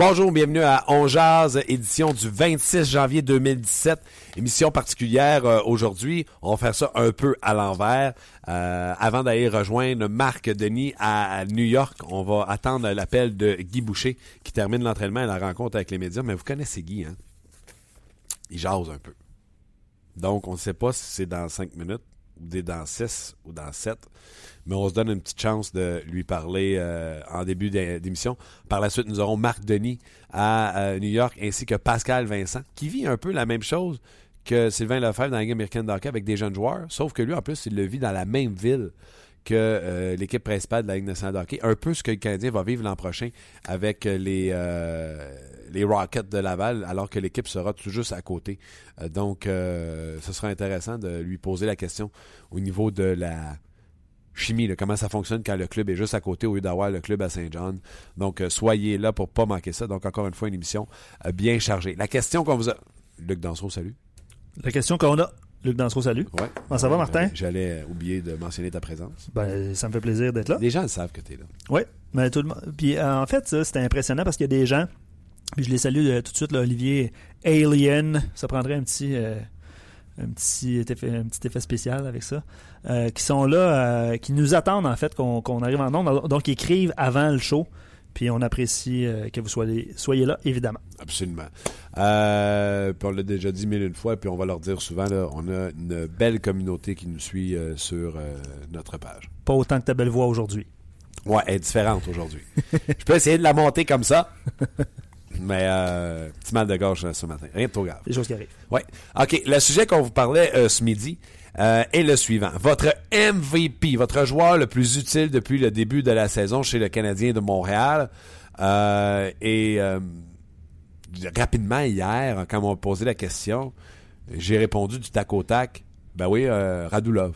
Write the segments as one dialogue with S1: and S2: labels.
S1: Bonjour, bienvenue à On Jazz, édition du 26 janvier 2017. Émission particulière euh, aujourd'hui. On va faire ça un peu à l'envers. Euh, avant d'aller rejoindre Marc Denis à, New York, on va attendre l'appel de Guy Boucher qui termine l'entraînement et la rencontre avec les médias. Mais vous connaissez Guy, hein? Il jase un peu. Donc, on ne sait pas si c'est dans 5 minutes, ou dans 6 ou dans 7 mais on se donne une petite chance de lui parler euh, en début d'émission. Par la suite, nous aurons Marc Denis à New York ainsi que Pascal Vincent, qui vit un peu la même chose que Sylvain Lefebvre dans la Ligue américaine avec des jeunes joueurs, sauf que lui, en plus, il le vit dans la même ville euh, l'équipe principale de la Ligue nationale de hockey. Un peu ce que le Canadien va vivre l'an prochain avec les, les Rockets de Laval, alors que l'équipe sera tout juste à côté. donc, ce sera intéressant de lui poser la question au niveau de la chimie, comment ça fonctionne quand le club est juste à côté au lieu d'avoir le club à Saint-John. Donc, euh, soyez là pour pas manquer ça. Donc, encore une fois, une émission euh, bien chargée. La question qu'on vous a... Luc Dansereau, salut.
S2: La question qu'on a... Luc Dansereau, salut.
S1: Ouais.
S2: Comment ça va, Martin?
S1: J'allais oublier de mentionner ta présence.
S2: Ben, ça me fait plaisir d'être là.
S1: Les gens savent que tu es là.
S2: Oui. Mais tout le monde... Puis, euh, en fait, ça, c'était impressionnant parce qu'il y a des gens... Puis je les salue tout de suite, Olivier Alien. Ça prendrait un petit un petit effet, un petit effet spécial avec ça, euh, qui sont là, euh, qui nous attendent en fait qu'on arrive en nombre. Donc, ils écrivent avant le show. Puis on apprécie euh, que vous soyez, soyez là, évidemment.
S1: Absolument. puis on l'a déjà dit mille une fois, puis on va leur dire souvent, on a une belle communauté qui nous suit sur notre page.
S2: Pas autant que ta belle voix aujourd'hui.
S1: Ouais, elle est différente aujourd'hui. Je peux essayer de la monter comme ça. Mais euh, petit mal de gorge euh, ce matin. Rien de trop grave.
S2: Des choses qui arrivent.
S1: Oui. OK. Le sujet qu'on vous parlait euh, ce midi euh, est le suivant. Votre MVP, votre joueur le plus utile depuis le début de la saison chez le Canadien de Montréal. et rapidement hier, quand on m'a posé la question, j'ai répondu du tac au tac. Ben oui, Radulov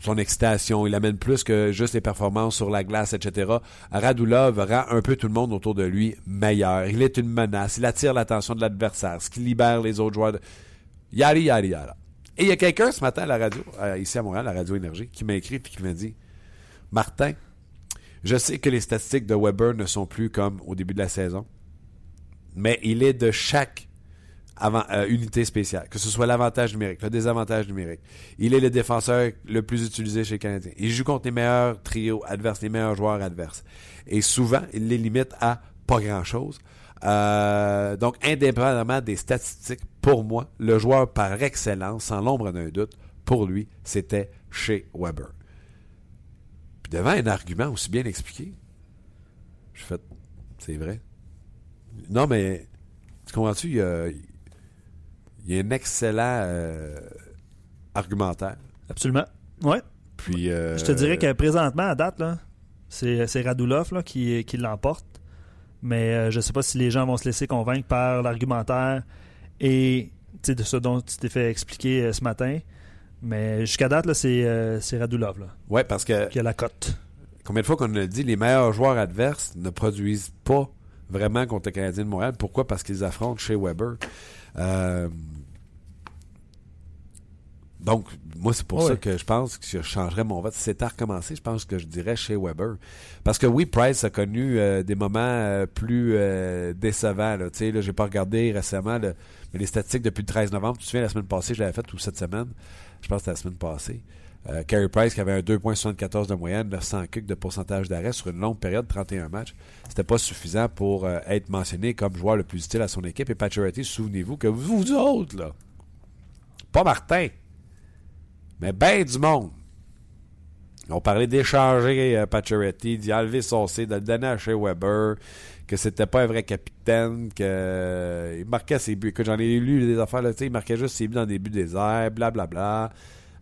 S1: son excitation, il amène plus que juste les performances sur la glace, etc. Radulov rend un peu tout le monde autour de lui meilleur. Il est une menace, il attire l'attention de l'adversaire, ce qui libère les autres joueurs. De... Yari, yari, yari. Et il y a quelqu'un ce matin à la radio, ici à Montréal, la radio Énergie, qui m'a écrit et qui m'a dit Martin, je sais que les statistiques de Weber ne sont plus comme au début de la saison, mais il est de chaque euh, unité spéciale, que ce soit l'avantage numérique, le désavantage numérique. Il est le défenseur le plus utilisé chez les Canadiens. Il joue contre les meilleurs trios adverses, les meilleurs joueurs adverses. Et souvent, il les limite à pas grand-chose. Euh, donc, indépendamment des statistiques, pour moi, le joueur par excellence, sans l'ombre d'un doute, pour lui, c'était chez Weber. Puis devant un argument aussi bien expliqué, je fais, c'est vrai. Non, mais, tu comprends-tu, il y a, il y a un excellent euh, argumentaire.
S2: Absolument. Ouais.
S1: Puis, euh,
S2: Je te dirais que présentement, à date, c'est, Radulov là, qui, qui l'emporte. Mais euh, je ne sais pas si les gens vont se laisser convaincre par l'argumentaire et de ce dont tu t'es fait expliquer ce matin. Mais jusqu'à date, là, c'est, c'est Radulov.
S1: Oui, parce que.
S2: Qui a la cote.
S1: Combien de fois qu'on a dit les meilleurs joueurs adverses ne produisent pas vraiment contre le Canadien de Montréal. Pourquoi? Parce qu'ils affrontent chez Weber. Euh, donc, moi, c'est pour ça que je pense que je changerais mon vote. Si c'était à recommencer, je pense que je dirais chez Weber. Parce que oui, Price a connu euh, des moments euh, plus décevants. Tu sais, là, j'ai pas regardé récemment mais les statistiques depuis le 13 novembre. Tu te souviens, la semaine passée, je l'avais fait, ou cette semaine. Je pense que c'était la semaine passée. Euh, Carey Price qui avait un 2.74 de moyenne, 900 kicks de pourcentage d'arrêt sur une longue période, 31 matchs. C'était pas suffisant pour euh, être mentionné comme joueur le plus utile à son équipe. Et Pacioretty, souvenez-vous que vous, vous autres, là, pas Martin, mais ben du monde, On parlait d'échanger euh, d'y enlever C, de le donner à Shea Weber, que c'était pas un vrai capitaine, que euh, il marquait ses buts. Que j'en ai lu des affaires, là, il marquait juste ses buts dans des buts déserts, blablabla.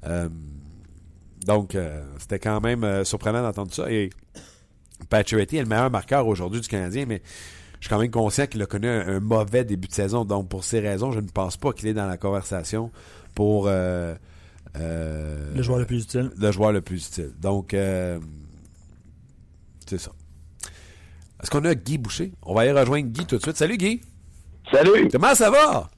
S1: Euh, donc, euh, c'était quand même euh, surprenant d'entendre ça. Et Pacioretty est le meilleur marqueur aujourd'hui du Canadien, mais je suis quand même conscient qu'il a connu un, mauvais début de saison. Donc, pour ces raisons, je ne pense pas qu'il est dans la conversation pour... Euh,
S2: le joueur le plus utile.
S1: Le joueur le plus utile. Donc, euh, c'est ça. Est-ce qu'on a Guy Boucher? On va aller rejoindre Guy tout de suite. Salut Guy!
S3: Salut!
S1: Comment ça va?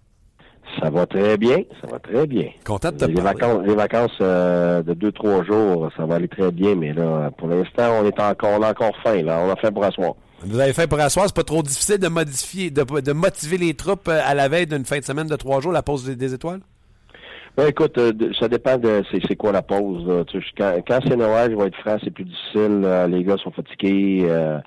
S3: Ça va très bien, ça va très bien.
S1: Content de te
S3: les
S1: parler.
S3: Vacances, les vacances euh, de deux, trois jours, ça va aller très bien, mais là, pour l'instant, on est encore, on a encore faim, là. On a fait pour asseoir.
S1: Vous avez fait pour asseoir, c'est pas trop difficile de modifier, de, de motiver les troupes à la veille d'une fin de semaine de trois jours, la pause des, des étoiles?
S3: Ben, écoute, euh, ça dépend de c'est quoi la pause. Là. Tu sais, quand quand c'est Noël, je vais être franc, c'est plus difficile. Les gars sont fatigués. Euh,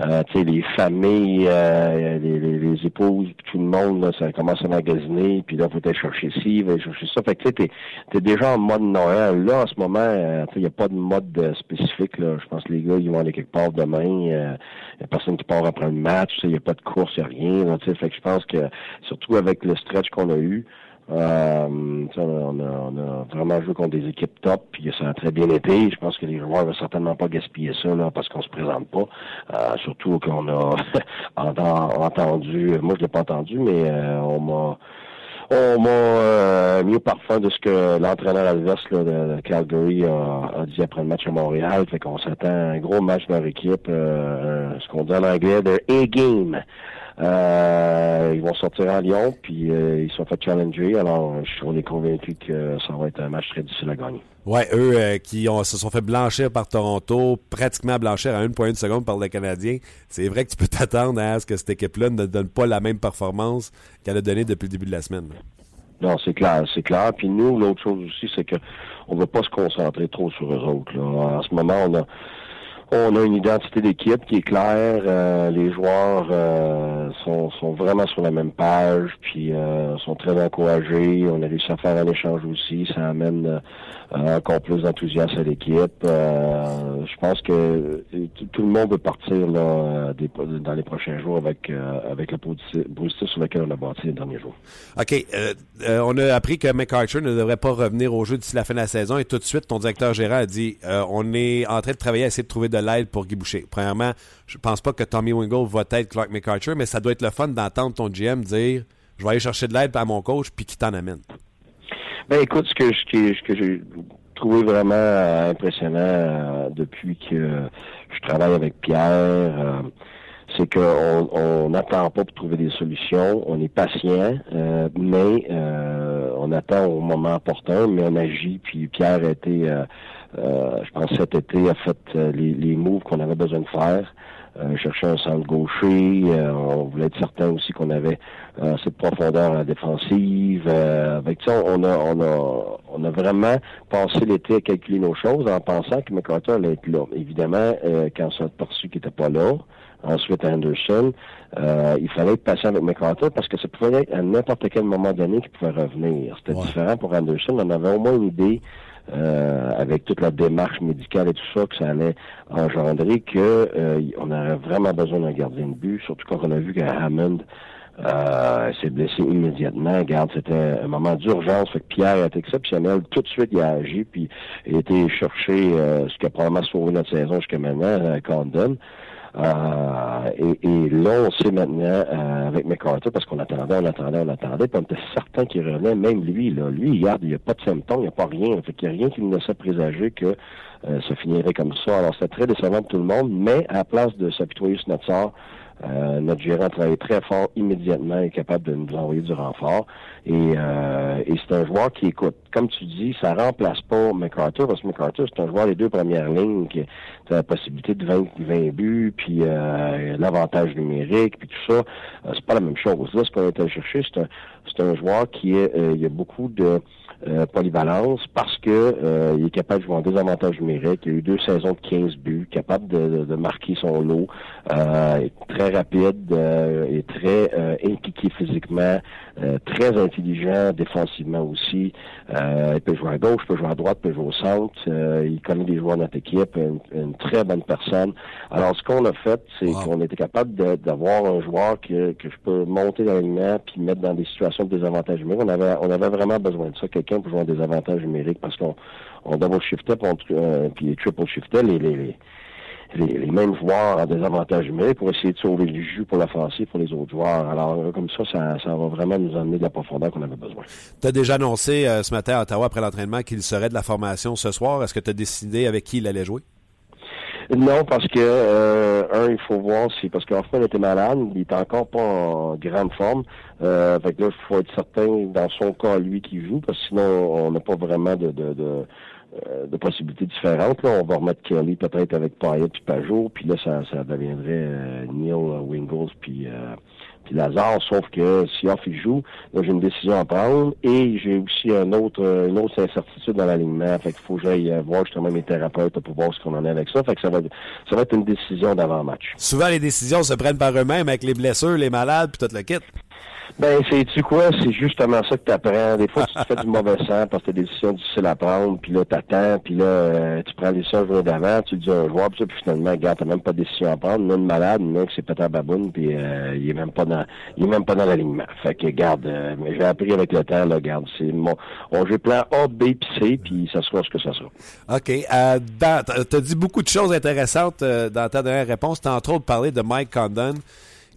S3: euh, tu sais, les familles, euh, les, les, les, épouses, tout le monde, là, ça commence à magasiner, puis là, faut aller chercher ci, va aller chercher ça. Fait que tu sais, t'es, déjà en mode Noël. Là, en ce moment, euh, il n'y a pas de mode spécifique. Là. Je pense que les gars, ils vont aller quelque part demain. Il n'y a personne qui part après le match. Il n'y a pas de course, il n'y a rien. Là, fait que je pense que, surtout avec le stretch qu'on a eu, euh, on, a, on, a, vraiment joué contre des équipes top, puis ça a très bien été. Je pense que les joueurs ne vont certainement pas gaspiller ça là, parce qu'on se présente pas. Euh, surtout qu'on a entendu, moi je l'ai pas entendu, mais euh, on m'a on m'a euh, mis au parfum de ce que l'entraîneur adverse là, de Calgary a, a, dit après le match à Montréal. Fait qu'on s'attend à un gros match dans l'équipe, euh, ce qu'on dit en anglais de A-game. Euh, ils vont sortir à Lyon, puis euh, ils sont fait challenger. Alors, on est convaincu que ça va être un match très difficile à gagner.
S1: Ouais, eux euh, qui ont, se sont fait blanchir par Toronto, pratiquement blanchir à 1,1 seconde par le Canadien. C'est vrai que tu peux t'attendre à ce que cette équipe-là ne donne pas la même performance qu'elle a donnée depuis le début de la semaine.
S3: Non, c'est clair, c'est clair. Puis nous, l'autre chose aussi, c'est que on ne veut pas se concentrer trop sur eux autres. Là. En ce moment, on a on a une identité d'équipe qui est claire. Euh, les joueurs euh, sont, vraiment sur la même page, puis euh, sont très encouragés. On a réussi à faire un échange aussi. Ça amène encore plus d'enthousiasme à l'équipe. Euh, je pense que tout le monde veut partir dans les prochains jours avec avec le positif sur lequel on a bâti les derniers jours.
S1: OK. on a appris que McArthur ne devrait pas revenir au jeu d'ici la fin de la saison et tout de suite, ton directeur gérant a dit on est en train de travailler à essayer de trouver de l'aide pour Guy. Premièrement, je pense pas que Tommy Wingle va être Clark McArthur, mais ça doit être le fun d'entendre ton GM dire je vais aller chercher de l'aide à mon coach puis qui t'en amène.
S3: Ben écoute, ce que, ce que j'ai trouvé vraiment euh, impressionnant euh, depuis que je travaille avec Pierre, euh, c'est qu'on n'attend pas pour trouver des solutions, on est patient, euh, mais on attend au moment opportun, mais on agit. Puis Pierre a été, je pense cet été, a fait les, les moves qu'on avait besoin de faire. Euh, chercher un centre gaucher. Euh, on voulait être certain aussi qu'on avait euh, cette profondeur en défensive. avec ça, on a, on a, on a vraiment passé l'été à calculer nos choses en pensant que McCarter allait être là. Évidemment, quand ça a perçu qu'il n'était pas là, ensuite Anderson, il fallait être patient avec McCarter parce que ça pouvait être à n'importe quel moment donné qu'il pouvait revenir. C'était ouais. différent pour Anderson. On avait au moins une idée euh, avec toute la démarche médicale et tout ça que ça allait engendrer, que euh, on aurait vraiment besoin d'un gardien de but, surtout quand on a vu que Hammond euh, s'est blessé immédiatement. Regarde, c'était un moment d'urgence. Fait que Pierre est exceptionnel. Tout de suite, il a agi, puis il a été chercher euh, ce qui a probablement sauvé notre saison jusqu'à maintenant, euh, Condon. Euh, et, et, là, on sait maintenant euh, avec McCarter, parce qu'on attendait, on attendait, on attendait, puis on était certain qu'il revenait, même lui, là. Lui, il n'y a pas de symptômes, il n'y a pas rien. Fait qu'il n'y a rien qui nous laissait présager que euh, ça finirait comme ça. Alors, c'était très décevant pour tout le monde, mais à la place de s'apitoyer sur notre sort, euh, notre gérant a travaillé très fort immédiatement et est capable de nous envoyer du renfort. Et, euh, et c'est un joueur qui écoute. Comme tu dis, ça remplace pas McArthur, parce que McArthur, c'est un joueur des deux premières lignes qui a la possibilité de 20, 20 buts, puis euh, l'avantage numérique, puis tout ça. Euh, c'est pas la même chose. Là, ce qu'on est allé chercher, c'est un, c'est un joueur qui est, euh, il a beaucoup de euh, polyvalence parce que il est capable de jouer en désavantage numérique. Il a eu deux saisons de 15 buts, capable de, de, marquer son lot, euh, très rapide, euh, et très impliqué physiquement, très intelligent défensivement aussi. il peut jouer à gauche, il peut jouer à droite, il peut jouer au centre. il connaît des joueurs de notre équipe, une, très bonne personne. Alors, ce qu'on a fait, c'est qu'on était capable d'avoir un joueur que, que je peux monter dans l'alignement puis mettre dans des situations de désavantage numérique. On avait, on avait vraiment besoin de ça, quelqu'un pour jouer des avantages numériques parce qu'on on double shiftait euh, puis triple shiftait les, les, les, mêmes joueurs en désavantage numérique pour essayer de sauver le jus pour l'offensive pour les autres joueurs. Alors, euh, comme ça, ça, ça va vraiment nous amener de la profondeur qu'on avait besoin.
S1: Tu as déjà annoncé euh, ce matin à Ottawa après l'entraînement qu'il serait de la formation ce soir. Est-ce que tu as décidé avec qui il allait jouer?
S3: Non, parce que euh, un, il faut voir si parce qu'Hoffman était malade, il est encore pas en grande forme. Euh, fait que là, il faut être certain dans son cas lui qui joue, parce que sinon on n'a pas vraiment de, de, de, euh, de possibilités différentes. Là. On va remettre Kelly peut-être avec Payet puis Pajot, puis là ça, ça deviendrait euh, Neil Wingles puis euh, puis Lazare, sauf que si Off il joue, j'ai une décision à prendre et j'ai aussi un autre, une autre incertitude dans l'alignement. Fait qu'il faut que j'aille euh, voir justement mes thérapeutes pour voir ce qu'on en est avec ça. Fait que ça va, ça va être une décision d'avant-match.
S1: Souvent, les décisions se prennent par eux-mêmes avec les blessures, les malades, puis tout le kit.
S3: Ben, c'est-tu quoi? C'est justement ça que tu apprends. Des fois, tu te fais du mauvais sang parce que t'as des décisions difficiles à prendre, puis là, t'attends, puis là, euh, tu prends les décision le d'avant, tu le dis à un joueur, puis, ça, puis finalement, regarde, t'as même pas de décision à prendre. Une malade, là, qui c'est pétard baboune, puis euh, il est même pas dans il est même pas dans l'alignement. Fait que, garde, euh, mais j'ai appris avec le temps, là, garde, c'est mon, on joue plan A, B, puis C, puis ça sera ce que ça sera.
S1: OK. Euh, t'as dit beaucoup de choses intéressantes dans ta dernière réponse. T'as entre autres parlé de Mike Condon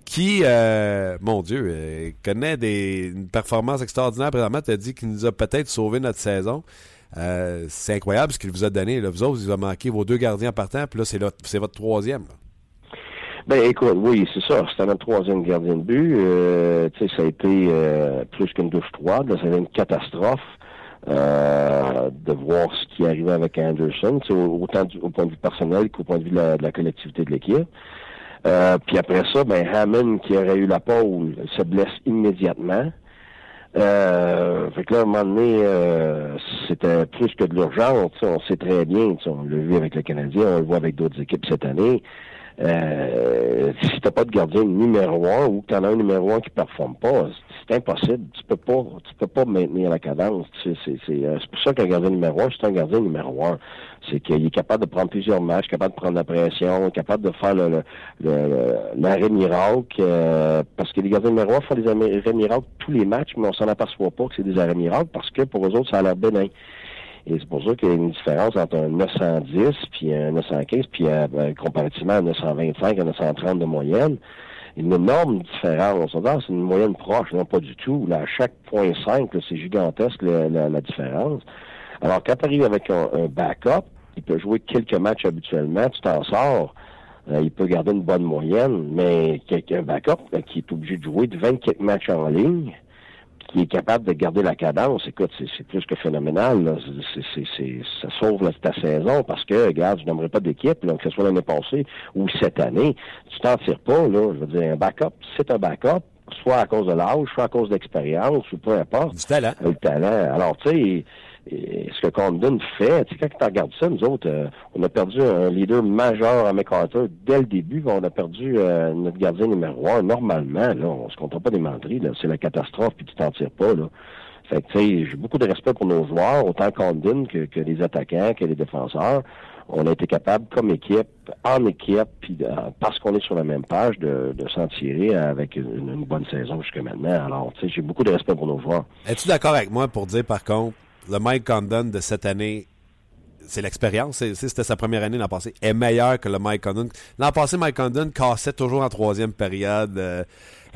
S1: qui, euh, mon Dieu, euh, connaît des, une performance extraordinaire présentement. Tu as dit qu'il nous a peut-être sauvé notre saison. Euh, c'est incroyable ce qu'il vous a donné. Là. Vous autres, vous avez manqué vos deux gardiens partant, puis là, c'est, c'est votre troisième.
S3: Ben écoute, oui, c'est ça. C'était notre troisième gardien de but. Euh, tu sais, ça a été plus qu'une douche froide. Ça a été une catastrophe. de voir ce qui arrivait avec Anderson, autant du, au point de vue personnel qu'au point de vue de la collectivité de l'équipe. Euh, puis après ça, ben Hammond, qui aurait eu la pole, se blesse immédiatement. Euh, fait que là, à un moment donné, euh, c'était plus que de l'urgence. On sait très bien, on l'a vu avec le Canadien, on le voit avec d'autres équipes cette année. Euh, si t'as pas de gardien numéro un ou que t'en as un numéro un qui performe pas, c'est impossible. Tu peux pas, tu peux pas maintenir la cadence. C'est, c'est, c'est, euh, pour ça qu'un gardien numéro un, c'est un gardien numéro un. C'est qu'il est capable de prendre plusieurs matchs, capable de prendre la pression, capable de faire le, le, l'arrêt miracle. Euh, parce que les gardiens numéro un font des arrêts miracles tous les matchs, mais on s'en aperçoit pas que c'est des arrêts miracles parce que pour eux autres, ça a l'air bénin. Et c'est pour ça qu'il y a une différence entre un 910 puis un 915, puis euh, ben, comparativement à un 925, un 930 de moyenne. Une énorme différence. C'est une moyenne proche, non pas du tout. Là, à chaque point 5, c'est gigantesque la, différence. Alors, quand tu arrives avec un, backup, il peut jouer quelques matchs habituellement, tu t'en sors. Euh, il peut garder une bonne moyenne, mais quelqu'un backup qui est obligé de jouer de 24 matchs en ligne, qui est capable de garder la cadence, écoute, c'est plus que phénoménal. Là. ça sauve ta saison parce que, regarde, je n'aimerais pas d'équipe, que ce soit l'année passée ou cette année, tu t'en tires pas. Là, je veux dire, un backup, c'est un backup, soit à cause de l'âge, soit à cause d'expérience, ou peu importe.
S1: Du talent.
S3: Le talent. Alors, tu sais, et ce que Condon fait, tu sais, quand tu regardes ça, nous autres, euh, on a perdu un leader majeur à MacArthur dès le début. On a perdu euh, notre gardien numéro un. Normalement, là, on se compte pas des menteries. C'est la catastrophe, puis tu t'en tires pas. Là. Fait que, tu sais, j'ai beaucoup de respect pour nos joueurs, autant Condon que, que les attaquants, que les défenseurs. On a été capable, comme équipe, en équipe, puis euh, parce qu'on est sur la même page, de, de s'en tirer avec une, une bonne saison jusqu'à maintenant. Alors, tu sais, j'ai beaucoup de respect pour nos joueurs.
S1: Es-tu d'accord avec moi pour dire, par contre, le Mike Condon de cette année, c'est l'expérience. C'était sa première année l'an passé. est meilleur que le Mike Condon. L'an passé, Mike Condon cassait toujours en troisième période. Euh,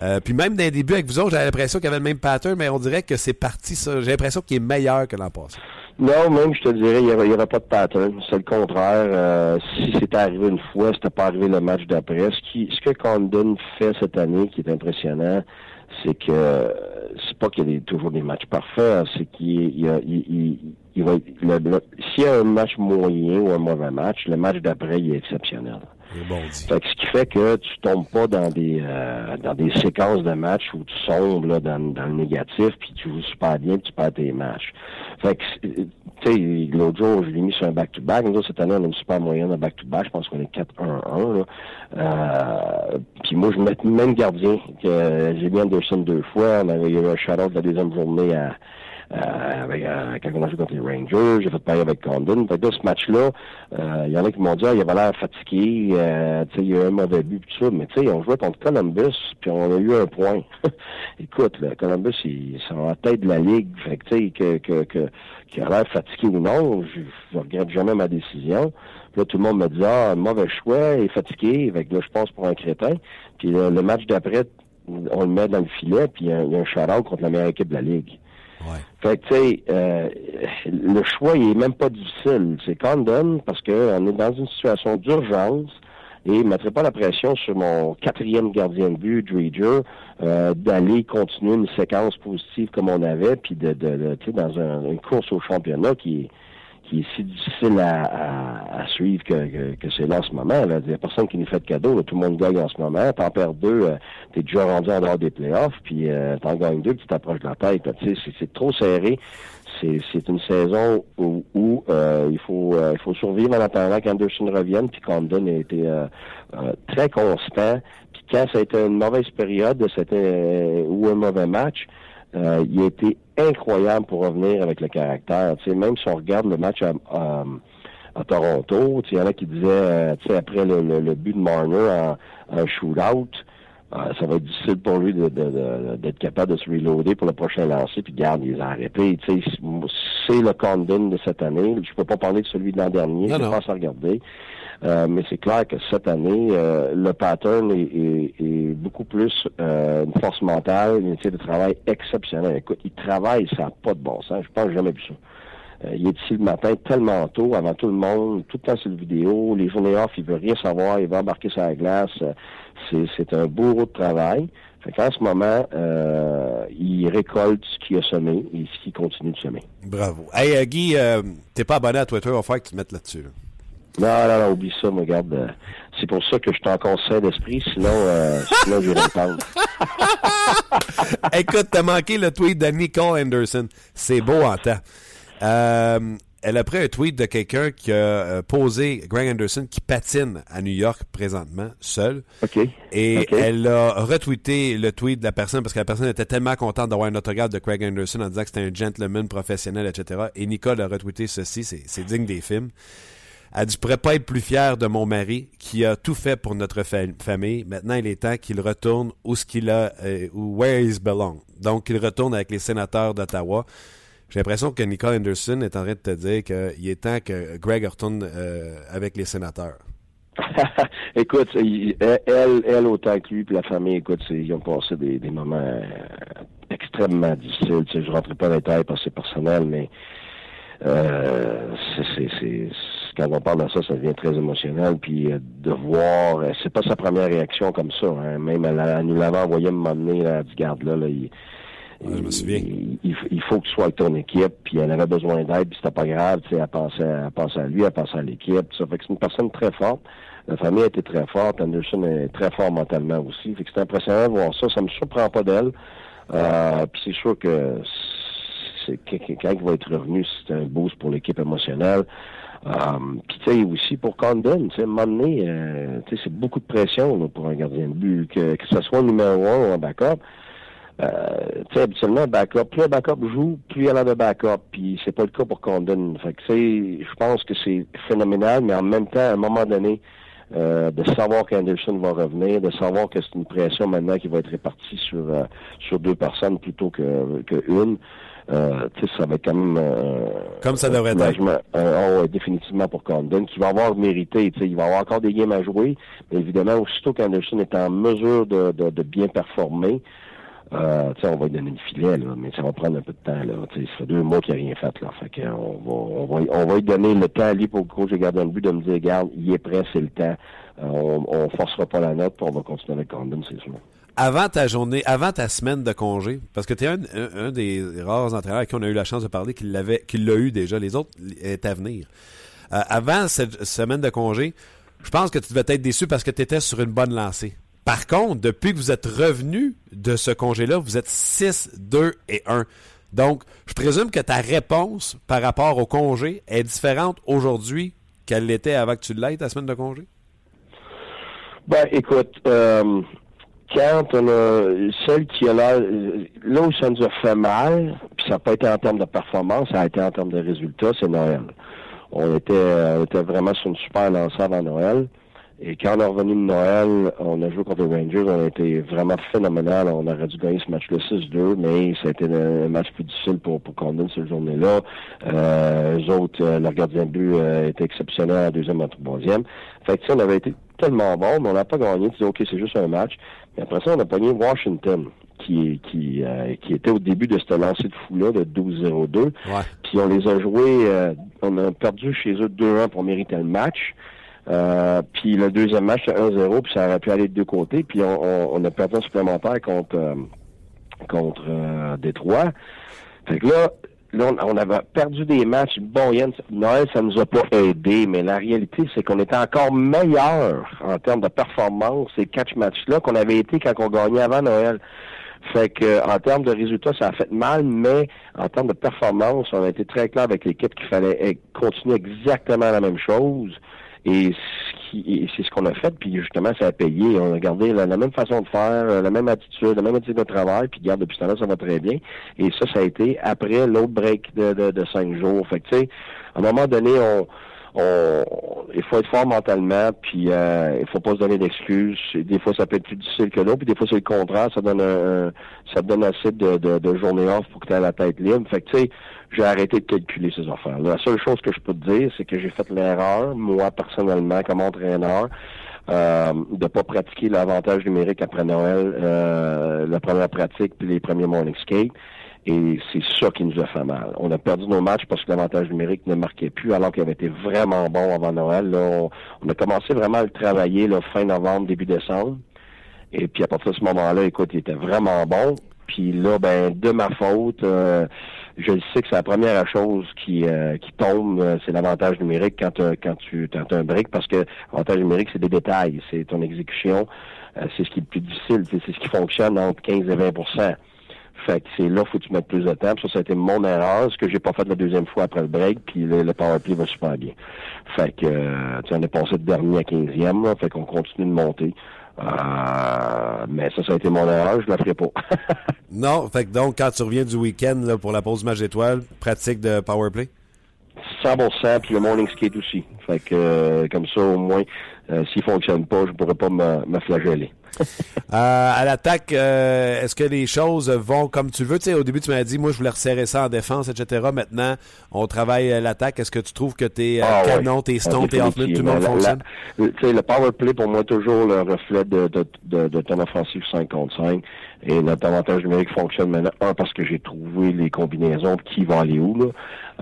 S1: euh, puis même dans les débuts avec vous autres, j'avais l'impression qu'il avait le même pattern, mais on dirait que c'est parti ça. J'ai l'impression qu'il est meilleur que l'an passé.
S3: Non, même je te dirais, il n'y aurait, pas de pattern. C'est le contraire. Euh, si c'était arrivé une fois, c'était pas arrivé le match d'après. Ce, que Condon fait cette année, qui est impressionnant, c'est que pas qu'il y a toujours des matchs parfaits, c'est qu'il il, il va, le- le- s'il y a un match moyen ou un mauvais match, le match d'après, il est exceptionnel.
S1: Rebondit.
S3: Fait que ce qui fait que tu tombes pas dans des euh, dans des séquences de matchs où tu sombres là, dans, dans le négatif, puis tu joues super bien, puis tu perds tes matchs. Fait que, euh, tu sais, l'autre jour, je l'ai mis sur un back-to-back. Nous autres, cette année, on a une super moyenne de back-to-back. Je pense qu'on est 4-1-1. là. Euh, puis moi, je mets le même gardien que j'ai mis Anderson deux fois. On avait eu un shout-out de la deuxième journée à euh, avec, euh, quand on a joué contre les Rangers, j'ai fait pareil avec Condon. Fait que là, ce match-là, euh, il y en a qui m'ont dit, ah, il avait l'air fatigué, euh, il y a eu un mauvais but, tout ça. Mais tu sais, on jouait contre Columbus, puis on a eu un point. Écoute, là, Columbus, ils sont en tête de la ligue. Fait que tu sais, que, que, que, qu'il a l'air fatigué ou non, je, je regrette jamais ma décision. Là, tout le monde me dit, ah, mauvais choix, il est fatigué. Fait que là, je passe pour un crétin. Puis là, le match d'après, on le met dans le filet, puis il y a, un shout-out contre la meilleure équipe de la ligue. Fait que, tu sais, euh, le choix, il est même pas difficile. C'est Condon, parce que on est dans une situation d'urgence et ne mettrai pas la pression sur mon quatrième gardien de but, Dreger, euh, d'aller continuer une séquence positive comme on avait, puis de, de, de tu sais, dans un- une course au championnat qui est qui est si difficile à, à, à suivre que, que, que c'est là en ce moment. là. Il n'y a personne qui nous fait de cadeau. là. Tout le monde gagne en ce moment. T'en perds deux, euh, t'es déjà rendu en dehors des playoffs, puis euh, t'en gagnes deux, puis tu t'approches de la tête. c'est, trop serré. C'est, une saison où, où, euh, il faut euh, il faut survivre en attendant qu'Anderson revienne, puis Condon a été euh, euh, très constant. Puis quand ça a été une mauvaise période, c'était ou un mauvais match, euh, il a été incroyable pour revenir avec le caractère. Tu sais, même si on regarde le match à, à- à Toronto, il y en a qui disaient, euh, tu sais, après le, le- le but de Marner en, en shootout, euh, ça va être difficile pour lui de- de- de- d'être capable de se reloader pour le prochain lancer, puis garde, il les a arrêtés. Tu sais, c'est le Condon de cette année. Je peux pas parler de celui de l'an dernier, je pense à regarder. Euh, mais c'est clair que cette année, euh, le pattern est, est- est beaucoup plus euh, une force mentale, une unité de travail exceptionnelle. Écoute, il travaille, ça n'a pas de bon sens. Je pense que jamais vu ça. Euh, il est ici le matin tellement tôt, avant tout le monde, tout le temps sur le vidéo. Les journées off, il veut rien savoir, il va embarquer sur la glace. Euh, C'est, un bourreau de travail. Fait qu'en ce moment, euh, il récolte ce qu'il a semé et ce qu'il continue de semer.
S1: Bravo. Hey, Guy, euh, t'es pas abonné à Twitter, il va falloir que tu te mettes là-dessus. là.
S3: Non, non, non, oublie ça, regarde. euh, c'est pour ça que je suis encore sain d'esprit, sinon, euh, sinon j'irai le prendre.
S1: Écoute, t'as manqué le tweet de Nicole Anderson. C'est beau en temps. Euh, elle a pris un tweet de quelqu'un qui a posé Greg Anderson qui patine à New York présentement, seul.
S3: OK.
S1: Et elle a retweeté le tweet de la personne parce que la personne était tellement contente d'avoir un autographe de Craig Anderson en disant que c'était un gentleman professionnel, etc. Et Nicole a retweeté ceci, c'est digne des films. Elle dit, je pourrais pas être plus fier de mon mari qui a tout fait pour notre fa- famille. Maintenant, il est temps qu'il retourne où ce qu'il a, euh, where he belong. Donc, il retourne avec les sénateurs d'Ottawa. J'ai l'impression que Nicole Anderson est en train de te dire qu'il est temps que Greg retourne euh, avec les sénateurs.
S3: écoute, elle, elle autant que lui, puis la famille, écoute, ils ont passé des, moments euh, extrêmement difficiles. Je rentrerai pas dans les détails parce que c'est personnel, mais euh, c'est- quand on parle de ça, ça devient très émotionnel. Puis euh, de voir, euh, c'est pas sa première réaction comme ça. Hein, même elle, elle nous l'avait envoyé m'emmener elle dit garde là, là il,
S1: Ouais, je me souviens.
S3: il, il- il faut que tu sois avec ton équipe, puis elle avait besoin d'aide, puis c'était pas grave, tu sais, elle pensait, elle pensait à lui, elle pensait à l'équipe, ça fait que c'est une personne très forte. La famille a été très forte, Anderson est très fort mentalement aussi, fait que c'est impressionnant de voir ça, ça me surprend pas d'elle. Euh, puis c'est sûr que c'est quand il va être revenu, c'est un boost pour l'équipe émotionnelle. Euh, puis tu sais aussi pour Condon, tu sais, à un moment donné, euh, tu sais, c'est beaucoup de pression là, pour un gardien de but, que, que ce soit numéro un ou un backup. Euh, tu sais, habituellement, backup, plus un backup joue, plus il y a de backup. Puis c'est pas le cas pour Condon. Fait que c'est, je pense que c'est phénoménal, mais en même temps, à un moment donné, euh, de savoir qu'Anderson va revenir, de savoir que c'est une pression maintenant qui va être répartie sur euh, sur deux personnes plutôt que, que une. Euh, ça va être quand même euh,
S1: Comme ça devrait être.
S3: euh, oh, définitivement pour Condon, qui va avoir mérité. Tu sais, il va avoir encore des games à jouer, mais évidemment, aussitôt qu'Anderson est en mesure de, de, de bien performer, euh, tu sais, on va lui donner le filet, là, mais ça va prendre un peu de temps. Là, tu sais, ça fait deux mois qu'il n'a rien fait. Là, fait que, on, va, on, va, on va lui donner le temps à lui pour le coach de gardien de but de me dire, regarde, il est prêt, c'est le temps. Euh, on, on forcera pas la note, puis on va continuer avec Condon, c'est sûr.
S1: Avant ta journée, avant ta semaine de congé, parce que tu es un, un, des rares entraîneurs à qui on a eu la chance de parler qui l'avait, qui l'a eu déjà, les autres est à venir. Euh, avant cette semaine de congé, je pense que tu devais être déçu parce que tu étais sur une bonne lancée. Par contre, depuis que vous êtes revenu de ce congé-là, vous êtes 6, 2 et 1. Donc, je présume que ta réponse par rapport au congé est différente aujourd'hui qu'elle l'était avant que tu l'aies, ta semaine de congé?
S3: Ben, écoute, euh, quand on a celle qui a là, là où ça nous a fait mal, puis ça n'a pas été en termes de performance, ça a été en termes de résultats, c'est Noël. On était, on était vraiment sur une super lancée avant Noël. Et quand on est revenu de Noël, on a joué contre les Rangers, on a été vraiment phénoménal. On aurait dû gagner ce match-là 6-2, mais ça a été un match plus difficile pour, pour Condon cette journée-là. Euh, eux autres, euh, leur gardien de but euh, était exceptionnel à deuxième et troisième. Fait que ça, on avait été tellement bon, mais on n'a pas gagné. Tu dis, OK, c'est juste un match. Mais après ça, on a pogné Washington qui, qui, euh, qui était au début de cette lancée de fou-là de 12-0-2.
S1: Ouais.
S3: Puis on les a joués, euh, on a perdu chez eux 2-1 pour mériter le match. Euh, puis le deuxième match, c'est 1-0, puis ça aurait pu aller de deux côtés. Puis on, on, on a perdu un supplémentaire contre, contre Détroit. Fait que là, là, on, on avait perdu des matchs. Bon, Yann, Noël, ça nous a pas aidé, mais la réalité, c'est qu'on était encore meilleur en termes de performance ces quatre matchs-là qu'on avait été quand on gagnait avant Noël. Fait que en termes de résultats, ça a fait mal, mais en termes de performance, on a été très clair avec l'équipe qu'il fallait eh, continuer exactement la même chose. Et c'est ce qu'on a fait, puis justement, ça a payé. On a gardé la, même façon de faire, la même attitude, la même attitude de travail, puis garde depuis ce temps-là, ça va très bien. Et ça, ça a été après l'autre break de, cinq jours. Fait que, tu sais, à un moment donné, on, on, il faut être fort mentalement, puis euh, il faut pas se donner d'excuses. Des fois, ça peut être plus difficile que l'autre, puis des fois, c'est le contraire. Ça donne un, ça te donne assez de, de, de off pour que tu aies la tête libre. Fait que, tu sais, j'ai arrêté de calculer ces affaires. La seule chose que je peux te dire, c'est que j'ai fait l'erreur, moi, personnellement, comme entraîneur, euh, de pas pratiquer l'avantage numérique après Noël, euh, la première pratique, puis les premiers morning skate. Et c'est ça qui nous a fait mal. On a perdu nos matchs parce que l'avantage numérique ne marquait plus, alors qu'il avait été vraiment bon avant Noël. Là, on, on, a commencé vraiment à le travailler là, fin novembre, début décembre. Et puis à partir de ce moment-là, écoute, il était vraiment bon. Puis là, ben, de ma faute, euh, je sais que c'est la première chose qui, euh, qui tombe, euh, c'est l'avantage numérique quand, quand tu as un break, parce que l'avantage numérique, c'est des détails, c'est ton exécution, c'est ce qui est le plus difficile, c'est ce qui fonctionne entre 15 et 20% fait que c'est là, faut que tu mettes plus de temps. ça, ça a été mon erreur, ce que j'ai pas fait la deuxième fois après le break, puis le, le powerplay va super bien. Fait que, euh, tu on est passé de dernier à quinzième, fait qu'on continue de monter. Euh, mais ça, ça a été mon erreur, je la ferai pas.
S1: non, fait que donc, quand tu reviens du week-end là, pour la pause match d'étoiles, pratique de powerplay?
S3: 100%, puis le morning skate aussi. Fait que, euh, comme ça, au moins, euh, s'il fonctionne pas, je pourrais pas me, me flageller.
S1: euh, à l'attaque, euh, est-ce que les choses vont comme tu veux? Au début, tu m'as dit, moi, je voulais resserrer ça en défense, etc. Maintenant, on travaille l'attaque. Est-ce que tu trouves que t'es
S3: ah,
S1: canon,
S3: ouais.
S1: t'es stone, t'es off tout le monde fonctionne?
S3: La, le power play, pour moi, est toujours le reflet de, de, de, de ton offensive 5 contre 5. Et notre avantage numérique fonctionne maintenant, un, parce que j'ai trouvé les combinaisons de qui va aller où, là,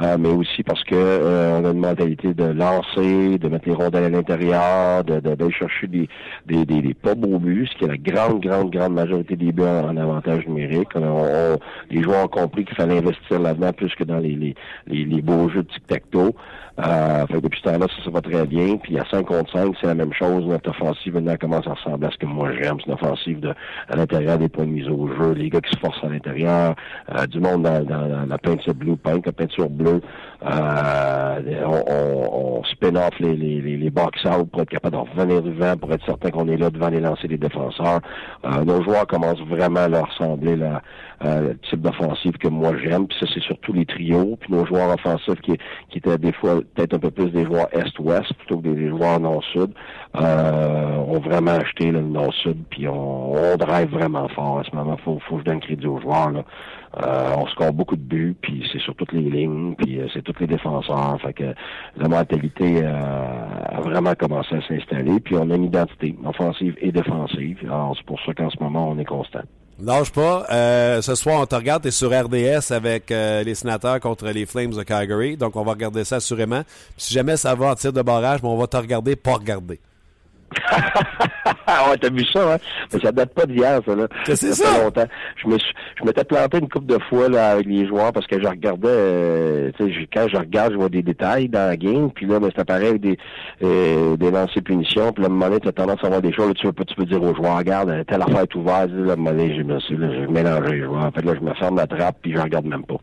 S3: euh, mais aussi parce que euh, on a une mentalité de lancer, de mettre les rondelles à l'intérieur, de d'aller chercher des, des, des, pas beaux buts, ce qui est la grande, grande, grande majorité des buts en, avantage numérique. On, on, les joueurs ont compris qu'il fallait investir là-dedans plus que dans les, les, les, les beaux jeux de tic-tac-toe. Euh, fait que depuis ce temps-là, ça, ça va très bien. Puis à 5 contre 5, c'est la même chose. Notre offensive maintenant commence à ressembler à ce que moi j'aime. C'est une offensive de, à l'intérieur des points de mise au jeu, les gars qui se forcent à l'intérieur, euh, du monde dans, dans, la peinture blue paint, la peinture bleue. Euh, on, on, on, spin off les, les, les, les box out pour être capable de revenir devant, pour être certain qu'on est là devant les lancers des défenseurs. Euh, nos joueurs commencent vraiment à leur ressembler le type d'offensive que moi j'aime. Puis ça, c'est surtout les trios. Puis nos joueurs offensifs qui, qui étaient des fois peut-être un peu plus des joueurs est-ouest plutôt que des joueurs nord-sud, euh, ont vraiment acheté le nord-sud. Puis on, on drive vraiment fort à ce moment. Faut, faut que je donne crédit aux joueurs. Là. Euh, on score beaucoup de buts, puis c'est sur toutes les lignes, puis euh, c'est tous les défenseurs. Fait que la mentalité euh, a vraiment commencé à s'installer. Puis on a une identité offensive et défensive. Alors c'est pour ça qu'en ce moment, on est constant.
S1: Lâche pas. Euh, ce soir, on te regarde. T'es sur RDS avec euh, les sénateurs contre les Flames de Calgary. Donc, on va regarder ça assurément. Si jamais ça va en tir de barrage, mais on va te regarder, pas regarder.
S3: Ah ouais, t'as vu ça, hein? Mais ça date pas d'hier, ça, là.
S1: C'est
S3: ça. fait longtemps. Je me suis- je m'étais planté une couple de fois, là, avec les joueurs, parce que je regardais, euh, tu sais, je- quand je regarde, je vois des détails dans la game, puis là, ben, c'est pareil avec des, euh, des lancers punitions, puis là, à un moment donné, t'as tendance à voir des choses, là, tu peux, pas- tu peux dire aux joueurs, regarde, euh, telle affaire est ouverte, là, à un moment donné, je me suis, là, je les joueurs. En fait, là, je me ferme la trappe, puis je regarde même pas.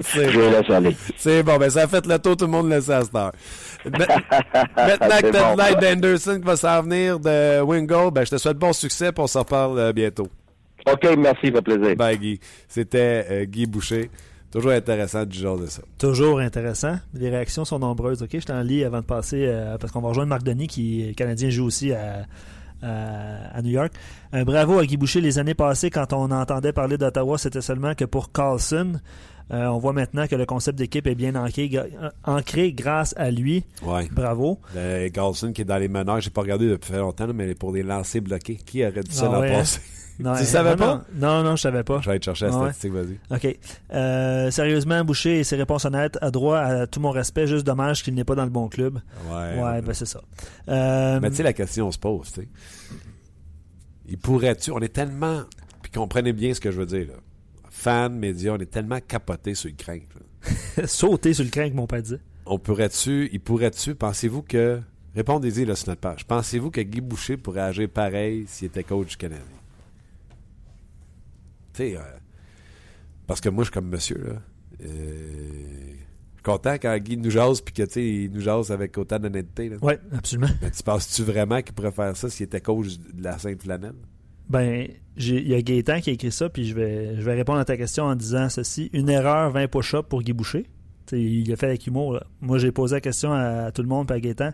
S1: C'est
S3: je les laisse aller.
S1: C'est bon, ben ça a fait le tour, tout le monde le sait à cette heure. Ma- Maintenant que t'as
S3: bon,
S1: qui va s'en venir de Wingo, ben je te souhaite bon succès, puis on se reparle euh, bientôt.
S3: OK, merci, ça fait plaisir.
S1: Bye Guy. C'était euh, Guy Boucher. Toujours intéressant du genre de ça.
S2: Toujours intéressant. Les réactions sont nombreuses. Ok, je t'en lis avant de passer euh, parce qu'on va rejoindre Marc Denis qui est canadien joue aussi à, à, à New York. Un bravo à Guy Boucher. Les années passées, quand on entendait parler d'Ottawa, c'était seulement que pour Carlson. Euh, on voit maintenant que le concept d'équipe est bien ancré, ancré grâce à lui.
S1: Ouais.
S2: Bravo.
S1: Euh, Carlson qui est dans les meneurs, j'ai pas regardé depuis très longtemps, mais pour des lancers bloqués. Qui aurait dit ça
S2: Ah
S1: l'an
S2: ouais, hein? Non,
S1: Tu savais
S2: non,
S1: pas?
S2: Non, non, non, je savais pas.
S1: Je vais aller te chercher la
S2: ouais.
S1: statistique, vas-y.
S2: OK. Euh, sérieusement, Boucher et ses réponses honnêtes a droit à tout mon respect. Juste dommage qu'il n'est pas dans le bon club.
S1: Ouais.
S2: Ouais, ben c'est ça. Euh,
S1: Mais tu sais, la question se pose, tu sais. Il pourrait-tu, on est tellement, puis comprenez bien ce que je veux dire, là. Fans, médias, on est tellement capotés sur le crank,
S2: sauter sur le crank, mon père disait.
S1: On pourrait-tu, il pourrait-tu, pensez-vous que, répondez-y là sur notre page, pensez-vous que Guy Boucher pourrait agir pareil s'il était coach du Canadien? Sais, euh, parce que moi, je suis comme monsieur, là. Euh, je suis content quand Guy nous jase, puis que, tu sais, il nous jase avec autant d'honnêteté.
S2: Oui, absolument.
S1: Mais tu penses-tu vraiment qu'il pourrait faire ça s'il était coach de la Sainte-Flanelle?
S2: Ben, j'ai- il y a Gaétan qui a écrit ça, puis je vais, je vais répondre à ta question en disant ceci. Une erreur, 20 push-ups pour Guy Boucher. T'sais, il a fait avec humour. là. Moi, j'ai posé la question à, tout le monde, puis à Gaétan.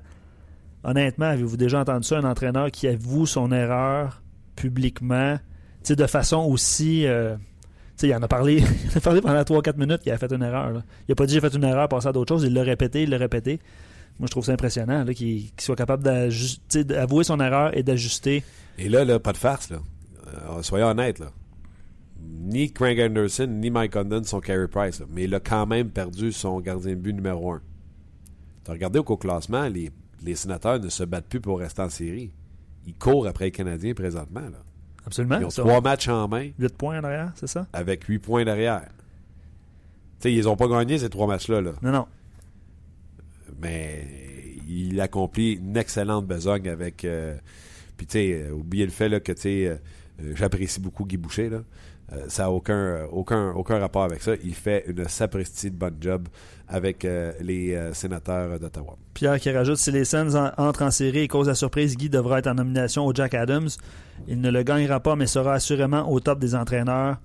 S2: Honnêtement, avez-vous déjà entendu ça, un entraîneur qui avoue son erreur publiquement, de façon aussi... euh, t'sais, il en a parlé, il a parlé pendant 3-4 minutes qu'il a fait une erreur. Il a pas dit j'ai fait une erreur, passé à d'autres choses. Il l'a répété, il l'a répété. Moi, je trouve ça impressionnant qu'il soit capable d'avouer son erreur et d'ajuster.
S1: Et là, là, pas de farce, là. Euh, soyons honnêtes, là. Ni Craig Anderson, ni Mike Condon sont Carey Price, mais il a quand même perdu son gardien de but numéro un. Tu as regardé au classement, les, les sénateurs ne se battent plus pour rester en série. Ils courent après les Canadiens présentement. Là.
S2: Absolument.
S1: Ils ont
S2: Ça,
S1: trois matchs en main
S2: 8 points en arrière, c'est ça?
S1: avec huit points derrière. Tu sais, ils n'ont pas gagné ces trois matchs-là. Là.
S2: Non, non.
S1: mais il accomplit une excellente besogne avec. euh, puis, tu sais, euh, oubliez le fait là, que, tu sais, euh, j'apprécie beaucoup Guy Boucher. Là. Euh, ça n'a aucun, euh, aucun, rapport avec ça. Il fait une sapristi de bonne job avec euh, les sénateurs d'Ottawa.
S2: Pierre qui rajoute si les Sens en- entrent en série et cause la surprise, Guy devra être en nomination au Jack Adams. Il ne le gagnera pas, mais sera assurément au top des entraîneurs.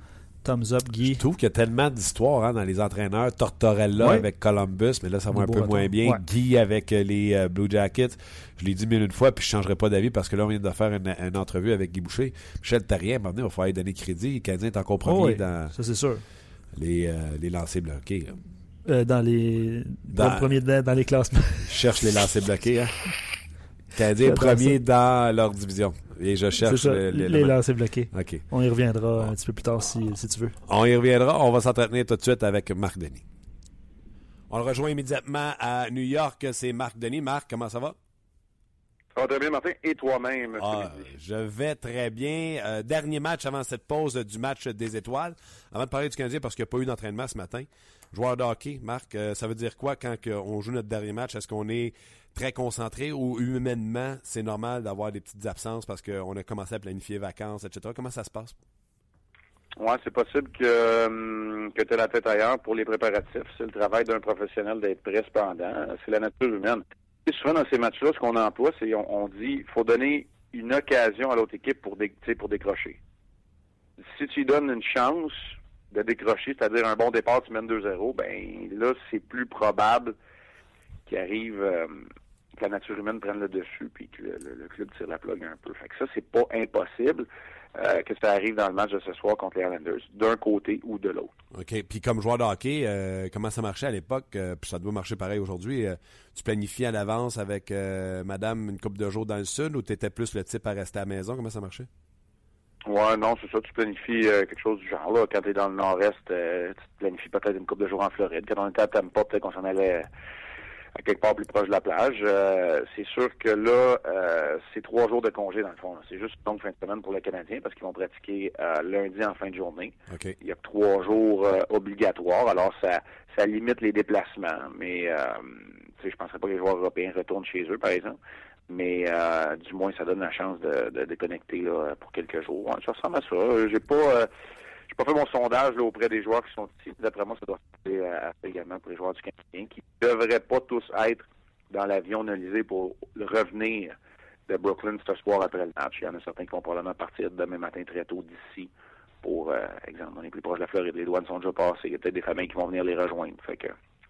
S2: Thumbs up, Guy.
S1: Je trouve qu'il y a tellement d'histoires hein, dans les entraîneurs. Tortorella
S2: Ouais.
S1: avec Columbus, mais là, ça va un peu moins bien.
S2: Ouais.
S1: Guy avec euh, les euh, Blue Jackets. Je l'ai dit mille une fois, puis je ne changerai pas d'avis parce que là, on vient de faire une, une entrevue avec Guy Boucher. Michel Tarien, maintenant, il va falloir lui donner crédit. Le Canadien est encore premier
S2: Oh oui,
S1: dans
S2: ça c'est sûr.
S1: les, euh, les lancers bloqués.
S2: Euh, dans les
S1: Dans-
S2: dans... le premier dans, dans les classements.
S1: Je cherche les lancers bloqués. Hein. Canadien premier dans leur division. Et je
S2: c'est
S1: cherche
S2: bloqués.
S1: OK.
S2: On y reviendra un petit peu plus tard si, si tu veux.
S1: On y reviendra. On va s'entretenir tout de suite avec Marc Denis. On le rejoint immédiatement à New York. C'est Marc Denis. Marc, comment ça va?
S4: Ça va très bien, Martin, et toi-même.
S1: Ah, je vais très bien. Euh, dernier match avant cette pause du match des étoiles. Avant de parler du Canadien, parce qu'il n'y a pas eu d'entraînement ce matin. Joueur de hockey, Marc, euh, ça veut dire quoi quand on joue notre dernier match? Est-ce qu'on est très concentré ou humainement, c'est normal d'avoir des petites absences parce qu'on a commencé à planifier vacances, etc. Comment ça se passe?
S4: Ouais, c'est possible que, hum, que tu aies la tête ailleurs pour les préparatifs. C'est le travail d'un professionnel d'être prêt cependant. C'est la nature humaine. Souvent dans ces matchs-là, ce qu'on emploie, c'est on, on dit faut donner une occasion à l'autre équipe pour, décrocher. Si tu donnes une chance de décrocher, c'est-à-dire un bon départ, tu mènes 2-0, ben là, c'est plus probable qu'il arrive euh, que la nature humaine prenne le dessus puis que le, le- le club tire la plug un peu. Fait que ça, c'est pas impossible euh, que ça arrive dans le match de ce soir contre les Islanders, d'un côté ou de l'autre.
S1: OK. Puis comme joueur de hockey, euh, comment ça marchait à l'époque? euh, puis ça doit marcher pareil aujourd'hui. euh, tu planifiais à l'avance avec madame une couple de jours dans le sud ou tu étais plus le type à rester à la maison? Comment ça marchait?
S4: Ouais, non, c'est ça, tu planifies euh, quelque chose du genre. là. Quand tu es dans le nord-est, euh, tu planifies peut-être une couple de jours en Floride. Quand on était à Tampa, peut-être qu'on s'en allait à quelque part plus proche de la plage. Euh, c'est sûr que là, euh, c'est trois jours de congé dans le fond. C'est juste une longue fin de semaine pour les Canadiens parce qu'ils vont pratiquer euh, lundi en fin de journée.
S1: OK.
S4: Il y a trois jours euh, obligatoires, alors ça, ça limite les déplacements. Mais euh, je penserais pas que les joueurs européens retournent chez eux, par exemple. Mais euh, du moins, ça donne la chance de, de déconnecter là, pour quelques jours. Ouais, ça ressemble à ça. J'ai pas euh, pas fait mon sondage auprès des joueurs qui sont ici. D'après moi, ça doit se passer ça également pour les joueurs du Canadien qui devraient pas tous être dans l'avion analysé pour revenir de Brooklyn ce soir après le match. Il y en a certains qui vont probablement partir demain matin très tôt d'ici pour, euh, exemple, on est plus proche de la Floride, les douanes sont déjà passées. Il y a peut-être des familles qui vont venir les rejoindre. Fait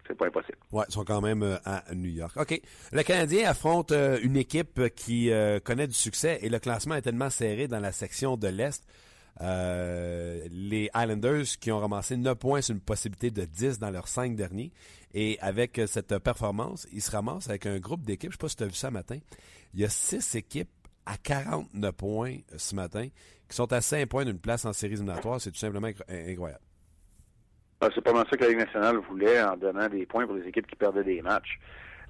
S4: c'est pas impossible.
S1: Ouais, ils sont quand même euh, à New York. OK. Le Canadien affronte euh, une équipe qui euh, connaît du succès et le classement est tellement serré dans la section de l'Est. Euh, les Islanders qui ont ramassé 9 points sur une possibilité de 10 dans leurs 5 derniers. Et avec euh, cette performance, ils se ramassent avec un groupe d'équipes. Je sais pas si tu as vu ça matin. Il y a 6 équipes à 49 points euh, ce matin qui sont à 5 points d'une place en séries éliminatoires. C'est tout simplement incro- incroyable.
S4: Ah, C'est pas mal ça que la Ligue nationale voulait en donnant des points pour les équipes qui perdaient des matchs.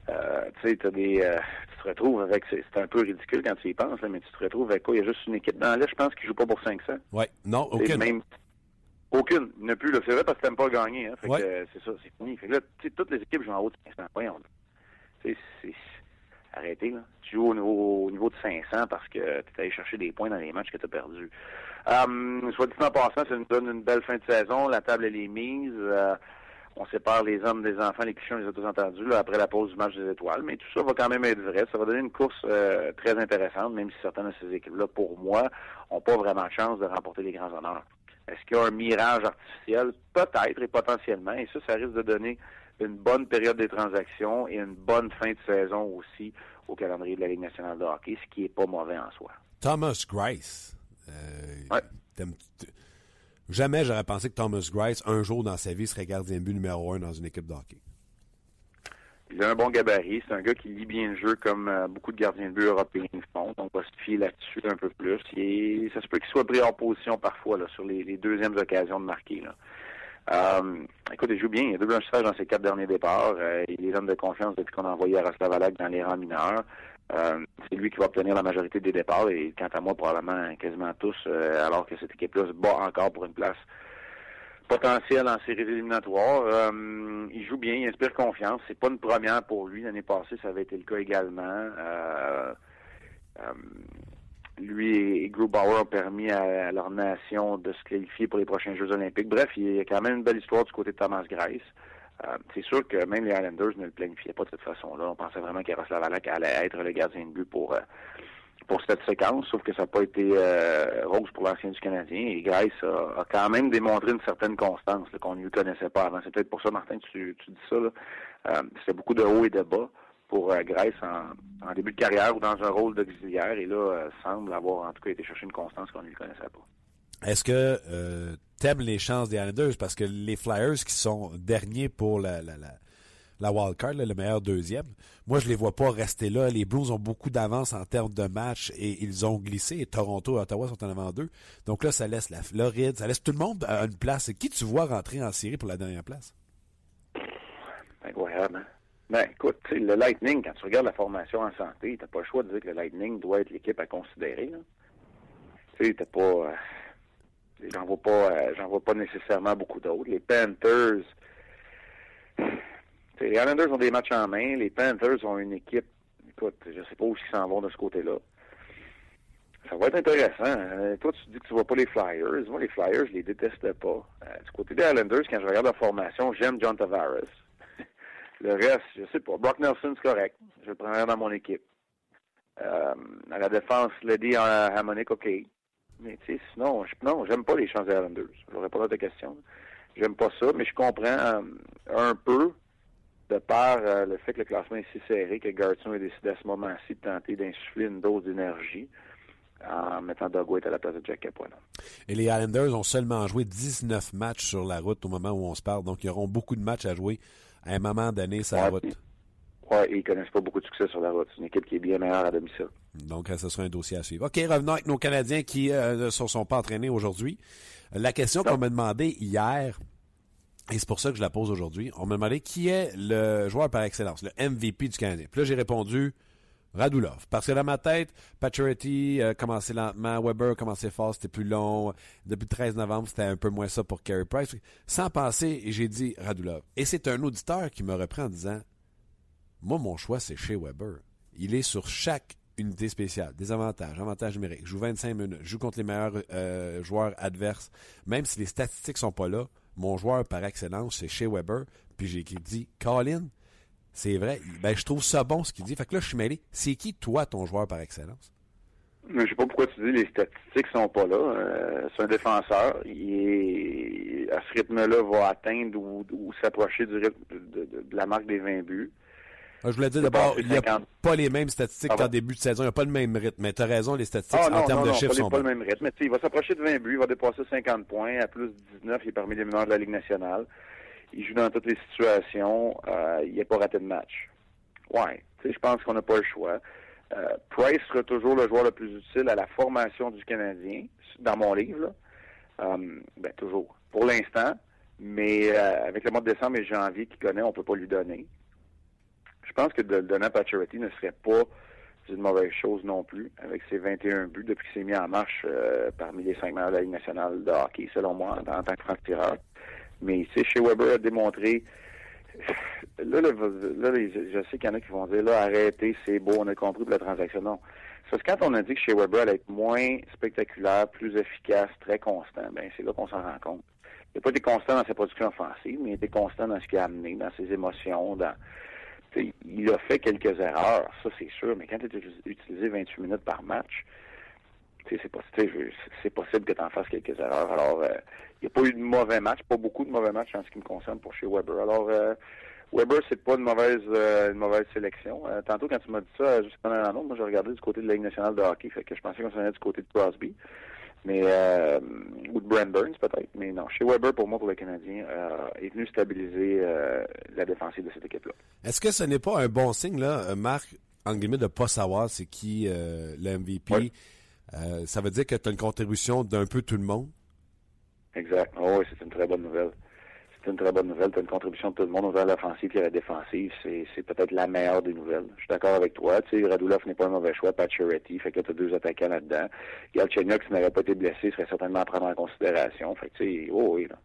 S4: Euh, tu sais, t'as des, euh, tu te retrouves avec, c'est un peu ridicule quand tu y penses, là, mais tu te retrouves avec quoi? Il y a juste une équipe dans l'Est, je pense, qui joue pas pour 500.
S1: Ouais. Non, aucune.
S4: Même, aucune. A plus. C'est vrai parce que t'aimes pas gagner, hein.
S1: Ouais.
S4: euh, c'est ça, c'est fini. Fait que là, tu sais, toutes les équipes jouent en haut de 500 points. Tu sais, arrêtez, là. Tu joues au niveau, au niveau de 500 parce que tu es allé chercher des points dans les matchs que tu as perdus. Soit dit en passant, ça nous donne une belle fin de saison. La table, elle est mise. On sépare les hommes des enfants, les clichés, on les a tous entendus là, après la pause du match des étoiles. Mais tout ça va quand même être vrai. Ça va donner une course euh, très intéressante, même si certaines de ces équipes-là, pour moi, n'ont pas vraiment de chance de remporter les grands honneurs. Est-ce qu'il y a un mirage artificiel? Peut-être et potentiellement. Et ça, ça risque de donner une bonne période des transactions et une bonne fin de saison aussi au calendrier de la Ligue nationale de hockey, ce qui est pas mauvais en soi.
S1: Thomas Grice. Euh,
S4: Ouais.
S1: Jamais j'aurais pensé que Thomas Grice, un jour dans sa vie, serait gardien de but numéro un dans une équipe de hockey.
S4: Il a un bon gabarit. C'est un gars qui lit bien le jeu comme euh, beaucoup de gardiens de but européens font. Donc, on va se fier là-dessus un peu plus. Est- ça se peut qu'il soit pris en position parfois là, sur les, deuxièmes occasions de marquer. Là. Euh, écoute, il joue bien. Il a deux blanchissages dans ses quatre derniers départs. Euh, il est l'homme de confiance depuis qu'on a envoyé Yaroslav Alak dans les rangs mineurs. Euh, c'est lui qui va obtenir la majorité des départs et quant à moi, probablement quasiment tous, euh, alors que cette équipe-là se bat encore pour une place potentielle en séries éliminatoires. Euh, il joue bien, il inspire confiance. C'est pas une première pour lui. L'année passée, ça avait été le cas également. Lui et Grubauer ont permis à, à leur nation de se qualifier pour les prochains Jeux olympiques. Bref, il y a quand même une belle histoire du côté de Thomas Grice. Euh, c'est sûr que même les Islanders ne le planifiaient pas de cette façon-là. On pensait vraiment qu'Yaroslav Alak allait être le gardien de but pour euh, pour cette séquence, sauf que ça n'a pas été euh, rose pour l'ancien du Canadien. Et Grice a, quand même démontré une certaine constance qu'on ne lui connaissait pas avant. C'est peut-être pour ça, Martin, tu, tu dis ça. C'était beaucoup de hauts et de bas pour Grice en, début de carrière ou dans un rôle d'auxiliaire. Et là, semble avoir en tout cas été chercher une constance qu'on ne lui connaissait pas.
S1: Est-ce que t'aimes les chances des Islanders? Parce que les Flyers qui sont derniers pour la, la, la, la wild card, là, le meilleur deuxième, moi je les vois pas rester là. Les Blues ont beaucoup d'avance en termes de match et ils ont glissé. Et Toronto et Ottawa sont en avant d'eux. Donc là, ça laisse la Floride, ça laisse tout le monde à une place. Qui tu vois rentrer en série pour la dernière place?
S4: Incroyable, hein? Ben, écoute, le Lightning, quand tu regardes la formation en santé, t'as pas le choix de dire que le Lightning doit être l'équipe à considérer. Tu sais, t'as pas... euh, j'en vois pas, euh, j'en vois pas nécessairement beaucoup d'autres. Les Panthers... les Islanders ont des matchs en main. Les Panthers ont une équipe... Écoute, je sais pas où ils s'en vont de ce côté-là. Ça va être intéressant. Euh, toi, tu dis que tu vois pas les Flyers. Moi, les Flyers, je les déteste pas. Euh, du côté des Islanders, quand je regarde la formation, j'aime John Tavares. le reste, je sais pas. Brock Nelson, c'est correct. Je le prendrais dans mon équipe. Euh, à la défense, Lady Harmonic, OK. Mais tu sais, sinon, je, non, j'aime pas les chances des Islanders. Je vais répondre à ta question. J'aime pas ça, mais je comprends euh, un peu de par euh, le fait que le classement est si serré que Garton a décidé à ce moment-ci de tenter d'insuffler une dose d'énergie en mettant Doug White à la place de Jack Capuano.
S1: Et les Islanders ont seulement joué 19 matchs sur la route au moment où on se parle. Donc, ils auront beaucoup de matchs à jouer à un moment donné sur la route.
S4: Ouais, et ils connaissent pas beaucoup de succès sur la route. C'est une équipe qui est bien meilleure à domicile.
S1: Donc, euh, ce sera un dossier à suivre. OK, revenons avec nos Canadiens qui euh, ne se sont pas entraînés aujourd'hui. La question qu'on m'a demandé hier, Et c'est pour ça que je la pose aujourd'hui. On m'a demandé qui est le joueur par excellence, le MVP du Canadien. Puis là, j'ai répondu Radulov. Parce que dans ma tête, Pacioretty a commencé lentement, Weber a commencé fort, c'était plus long. Depuis le 13 novembre, c'était un peu moins ça pour Carey Price. Sans penser, j'ai dit Radulov. Et c'est un auditeur qui me reprend en disant Moi, mon choix, c'est chez Weber. Il est sur chaque unité spéciale. Des avantages, avantages numériques. Joue 25 minutes, joue contre les meilleurs euh, joueurs adverses. Même si les statistiques sont pas là, mon joueur par excellence, c'est chez Weber. Puis j'ai dit, Colin, c'est vrai. Ben, je trouve ça bon ce qu'il dit. Fait que là, je suis mêlé. C'est qui, toi, ton joueur par excellence?
S4: Je sais pas pourquoi tu dis les statistiques sont pas là. Euh, c'est un défenseur. Il est, à ce rythme-là, va atteindre ou, s'approcher de, la marque des 20 buts.
S1: Ah, je voulais dire d'abord, il n'y a pas les mêmes statistiques qu'en début de saison. Il n'y a pas le même rythme. Mais tu as raison, les statistiques
S4: ah,
S1: en termes de chiffres
S4: sont
S1: pas
S4: le même rythme. Mais il va s'approcher de 20 buts, il va dépasser 50 points. À plus de 19, il est parmi les meneurs de la Ligue nationale. Il joue dans toutes les situations. Euh, il n'est pas raté de match. Ouais. Je pense qu'on n'a pas le choix. Euh, Price sera toujours le joueur le plus utile à la formation du Canadien, dans mon livre. Là. Euh, ben, toujours. Pour l'instant. Mais avec le mois de décembre et janvier qu'il connaît, on ne peut pas lui donner je pense que de le à Pacioretty ne serait pas une mauvaise chose non plus, avec ses 21 buts depuis qu'il s'est mis en marche euh, parmi les cinq meilleurs de la Ligue nationale de hockey, selon moi, en, tant que franc-tireur. Mais tu sais, chez Weber a démontré là, là, je sais qu'il y en a qui vont dire là, arrêtez, c'est beau, on a compris pour la transaction. Non. Parce que quand on a dit que chez Weber allait être moins spectaculaire, plus efficace, très constant, ben c'est là qu'on s'en rend compte. Il n'a pas été constant dans sa production offensive, mais il été constant dans ce qu'il a amené, dans ses émotions, dans il a fait quelques erreurs, ça c'est sûr, mais quand tu es utilisé 28 minutes par match, c'est possible, que tu en fasses quelques erreurs. Alors, euh, il n'y a pas eu de mauvais match, pas beaucoup de mauvais matchs en ce qui me concerne pour chez Weber. Alors, euh, Weber, c'est pas une mauvaise euh, une mauvaise sélection. tantôt, quand tu m'as dit ça, juste pendant l'annonce, moi, j'ai regardé du côté de la Ligue nationale de hockey, que je pensais qu'on s'en allait du côté de Crosby. Mais euh, ou de Brent Burns peut-être. Mais non, chez Weber, pour moi, pour le Canadien, euh, est venu stabiliser euh, la défensive de cette équipe-là.
S1: Est-ce que ce n'est pas un bon signe, là, Marc, en guillemets, de ne pas savoir c'est qui le MVP? ça veut dire que tu as une contribution d'un peu tout le monde?
S4: Exact. Oh, oui, c'est une très bonne nouvelle c'est une très bonne nouvelle. Tu as une contribution de tout le monde à l'offensive qu'à la défensive. C'est, peut-être la meilleure des nouvelles. Je suis d'accord avec toi. Tu sais, Radulov n'est pas un mauvais choix. Pacioretty, fait que tu as deux attaquants là-dedans. Galchenyuk, s'il n'avait pas été blessé, serait certainement à prendre en considération. Fait que tu sais, oh oui, là.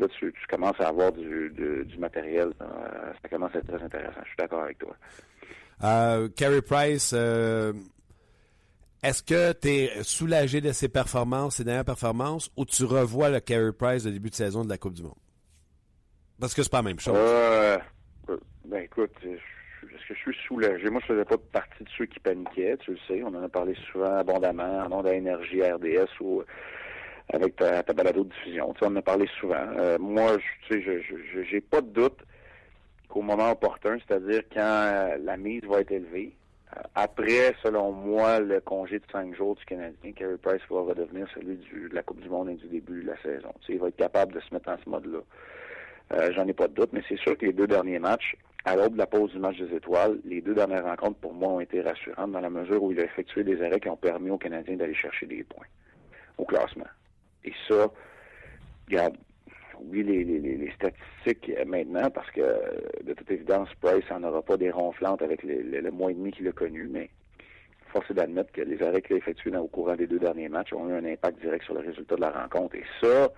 S4: Là, tu, commences à avoir du, matériel. Ça commence à être très intéressant. Je suis d'accord avec toi.
S1: Euh, Price, euh, est-ce que tu es soulagé de ses performances, ses dernières performances, ou tu revois le Carey Price de début de saison de la Coupe du Monde? Parce que c'est pas la même chose.
S4: Euh, ben écoute, est-ce que je suis soulagé? Moi, je faisais pas partie de ceux qui paniquaient, tu le sais. On en a parlé souvent abondamment, en nom d'énergie RDS ou avec ta, ta balado de diffusion. Tu sais, on en a parlé souvent. Euh, moi, tu sais, je j'ai pas de doute qu'au moment opportun, c'est-à-dire quand euh, la mise va être élevée, euh, après, selon moi, le congé de cinq jours du Canadien, Carey Price va redevenir celui de la Coupe du Monde et du début de la saison. Tu sais, il va être capable de se mettre en ce mode-là. Euh, j'en ai pas de doute, mais c'est sûr que les deux derniers matchs, à l'aube de la pause du match des étoiles, les deux dernières rencontres pour moi ont été rassurantes dans la mesure où il a effectué des arrêts qui ont permis aux Canadiens d'aller chercher des points au classement. Et ça, regarde, oui, les, statistiques maintenant, parce que de toute évidence, Price n'en aura pas des ronflantes avec le mois et demi qu'il a connu, mais force est d'admettre que les arrêts qu'il a effectués au courant des deux derniers matchs ont eu un impact direct sur le résultat de la rencontre. Et ça,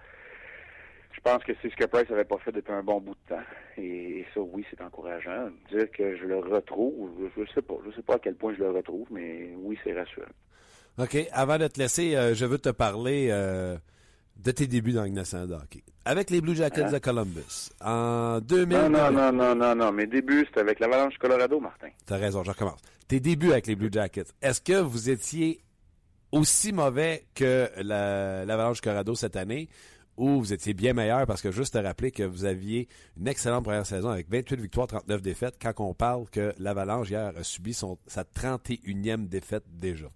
S4: je pense que c'est ce que Price n'avait pas fait depuis un bon bout de temps. Et, ça, oui, c'est encourageant. Dire que je le retrouve, je sais pas. Je sais pas à quel point je le retrouve, mais oui, c'est rassurant.
S1: OK. Avant de te laisser, euh, je veux te parler euh, de tes débuts dans le hockey. Avec les Blue Jackets hein? de Columbus. En 2000...
S4: Non, non, non, non, non, non. Mes débuts, c'était avec l'Avalanche Colorado, Martin.
S1: T'as raison, je recommence. Tes débuts avec les Blue Jackets. Est-ce que vous étiez aussi mauvais que l'Avalanche Colorado cette année? Où vous étiez bien meilleur parce que juste te rappeler que vous aviez une excellente première saison avec 28 victoires, 39 défaites quand on parle que l'Avalanche hier a subi son, sa 31e défaite déjà.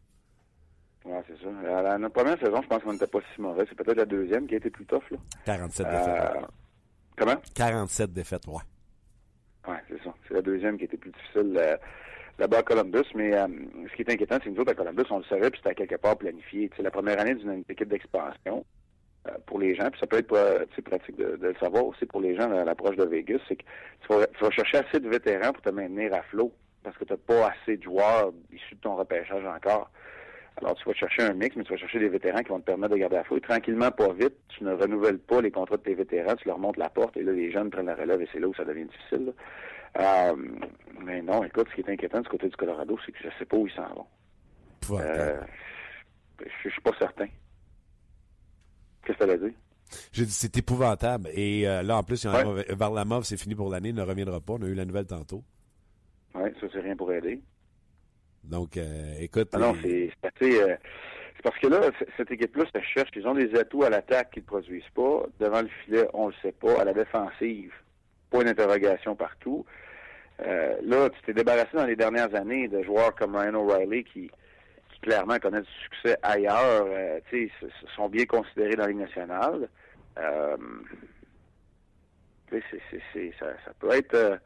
S4: Oui, c'est ça. La, notre première saison, je pense qu'on n'était pas si mauvais. C'est peut-être la deuxième qui a été plus tough. Là.
S1: 47 défaites. Euh,
S4: comment?
S1: 47 défaites, ouais.
S4: Oui, c'est ça. C'est la deuxième qui était plus difficile euh, là-bas à Columbus. Mais euh, ce qui est inquiétant, c'est que nous autres à Columbus, on le savait, puis c'était quelque part planifié. C'est la première année d'une équipe d'expansion euh, pour les gens, puis ça peut être euh, pratique de, le savoir aussi pour les gens à l'approche de Vegas, c'est que tu vas, chercher assez de vétérans pour te maintenir à flot parce que tu n'as pas assez de joueurs issus de ton repêchage encore. Alors, tu vas chercher un mix, mais tu vas chercher des vétérans qui vont te permettre de garder à flot. Et tranquillement, pas vite, tu ne renouvelles pas les contrats de tes vétérans, tu leur montes la porte, et là, les jeunes prennent la relève, et c'est là où ça devient difficile. Euh, mais non, écoute, ce qui est inquiétant du côté du Colorado, c'est que je ne sais pas où ils s'en vont. Euh, je suis pas certain. Qu'est-ce que ça veut dire?
S1: J'ai dit, c'est épouvantable. Et euh, là, en plus, Varlamov, c'est fini pour l'année, il ne reviendra pas. On a eu la nouvelle tantôt.
S4: Oui, ça, c'est rien pour aider.
S1: Donc, euh, écoute.
S4: Ah non, c'est assez. Euh, c'est parce que là, cette équipe-là se cherche. Ils ont des atouts à l'attaque qu'ils ne produisent pas. Devant le filet, on ne le sait pas. À la défensive, point d'interrogation partout. là, tu t'es débarrassé dans les dernières années de joueurs comme Ryan O'Reilly qui, clairement connaissent du succès ailleurs, euh, sais, sont bien considérés dans la Ligue nationale. Ça, peut être euh,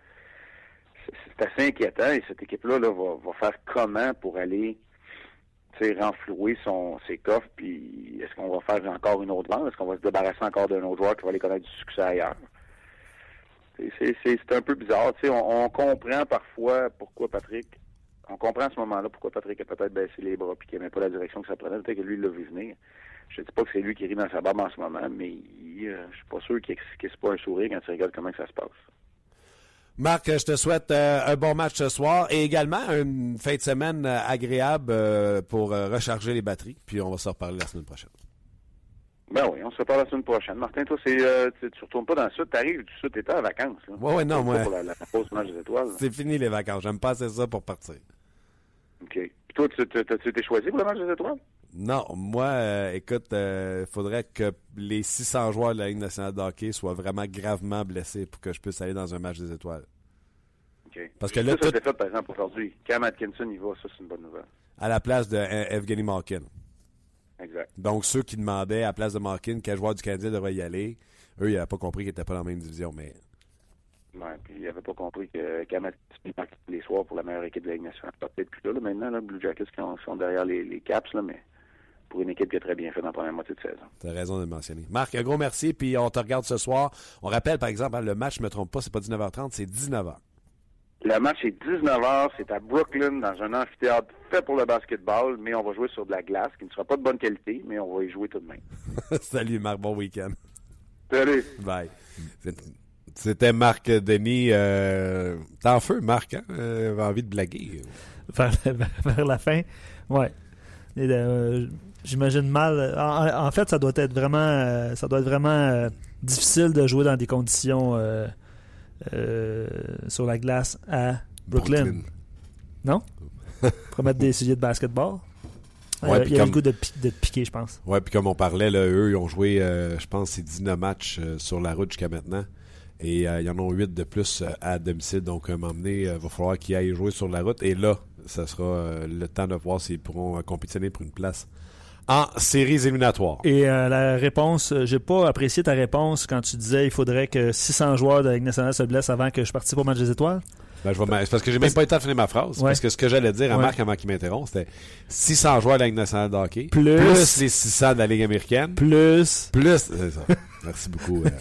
S4: c'est assez inquiétant et cette équipe-là là, va, faire comment pour aller renflouer son, ses coffres, puis est-ce qu'on va faire encore une autre vente? Est-ce qu'on va se débarrasser encore d'un autre joueur qui va aller connaître du succès ailleurs? C'est un peu bizarre. On comprend parfois pourquoi Patrick on comprend à ce moment-là pourquoi Patrick a peut-être baissé les bras et qu'il n'aimait pas la direction que ça prenait. Peut-être que lui, il l'a vu venir. Je ne dis pas que c'est lui qui rit dans sa barbe en ce moment, mais je euh, je suis pas sûr qu'il n'ait pas un sourire quand tu regardes comment ça se passe.
S1: Marc, je te souhaite euh, un bon match ce soir et également une fin de semaine euh, agréable pour recharger les batteries. Puis on va se reparler la semaine prochaine.
S4: Ben oui, on se reparle la semaine prochaine. Martin, toi, c'est, tu ne retournes pas dans le sud, tu arrives du sud, tu étais en vacances. Oui,
S1: oui, non, moi.
S4: Pour la, la, pause match des étoiles.
S1: C'est fini les vacances. J'aime pas assez ça pour partir.
S4: Toi, tu t'es choisi pour le match des étoiles?
S1: Non, moi, euh, écoute, il euh, faudrait que les 600 joueurs de la Ligue nationale de hockey soient vraiment gravement blessés pour que je puisse aller dans un match des étoiles.
S4: OK. Parce que là, ça, fait, par exemple, aujourd'hui. Cam Atkinson, il va, ça, c'est une bonne nouvelle.
S1: À la place de euh, Evgeny Malkin.
S4: Exact.
S1: Donc, ceux qui demandaient à la place de Malkin quel joueur du Canadien devrait y aller, eux, ils n'avaient pas compris qu'ils n'étaient pas dans la même division, mais
S4: Ouais, puis il n'avait pas compris que Tous les soirs pour la meilleure équipe de la Ligue nationale. Peut-être plus là, maintenant, là, Blue Jackets qui sont derrière les, Caps, là, mais pour une équipe qui a très bien fait dans la première moitié de saison.
S1: Tu as raison de le mentionner. Marc, un gros merci, puis on te regarde ce soir. On rappelle, par exemple, hein, le match, je ne me trompe pas, c'est pas 19h30, c'est 19h.
S4: Le match est 19h, c'est à Brooklyn, dans un amphithéâtre fait pour le basketball, mais on va jouer sur de la glace, qui ne sera pas de bonne qualité, mais on va y jouer tout de même.
S1: Salut Marc, bon week-end.
S4: Salut.
S1: Bye. C'était Marc Denis. Euh, T'es en feu, Marc, hein? Euh, envie de blaguer.
S2: Vers, la fin, ouais. Euh, j'imagine mal. En, fait, ça doit être vraiment, euh, ça doit être vraiment difficile de jouer dans des conditions sur la glace à Brooklyn. Non? Pour mettre des sujets de basketball? Ouais, il y a le goût de, de piquer, je pense.
S1: Ouais, puis comme on parlait, là, eux, ils ont joué, je pense, c'est 19 matchs sur la route jusqu'à maintenant. Et euh, il y en a 8 de plus euh, à domicile. Donc, à un moment donné, il euh, va falloir qu'ils aillent jouer sur la route. Et là, ça sera le temps de voir s'ils pourront compétitionner pour une place en séries éliminatoires.
S2: Et la réponse, j'ai pas apprécié ta réponse quand tu disais il faudrait que 600 joueurs de la Ligue nationale se blessent avant que je participe au match des étoiles.
S1: Ben, je c'est parce que j'ai même pas été à finir ma phrase. Parce que ce que j'allais dire à Marc avant qu'il m'interrompt, c'était 600 joueurs de la Ligue nationale de hockey. Plus, les 600 de la Ligue américaine.
S2: Plus.
S1: Plus. C'est ça. Merci beaucoup.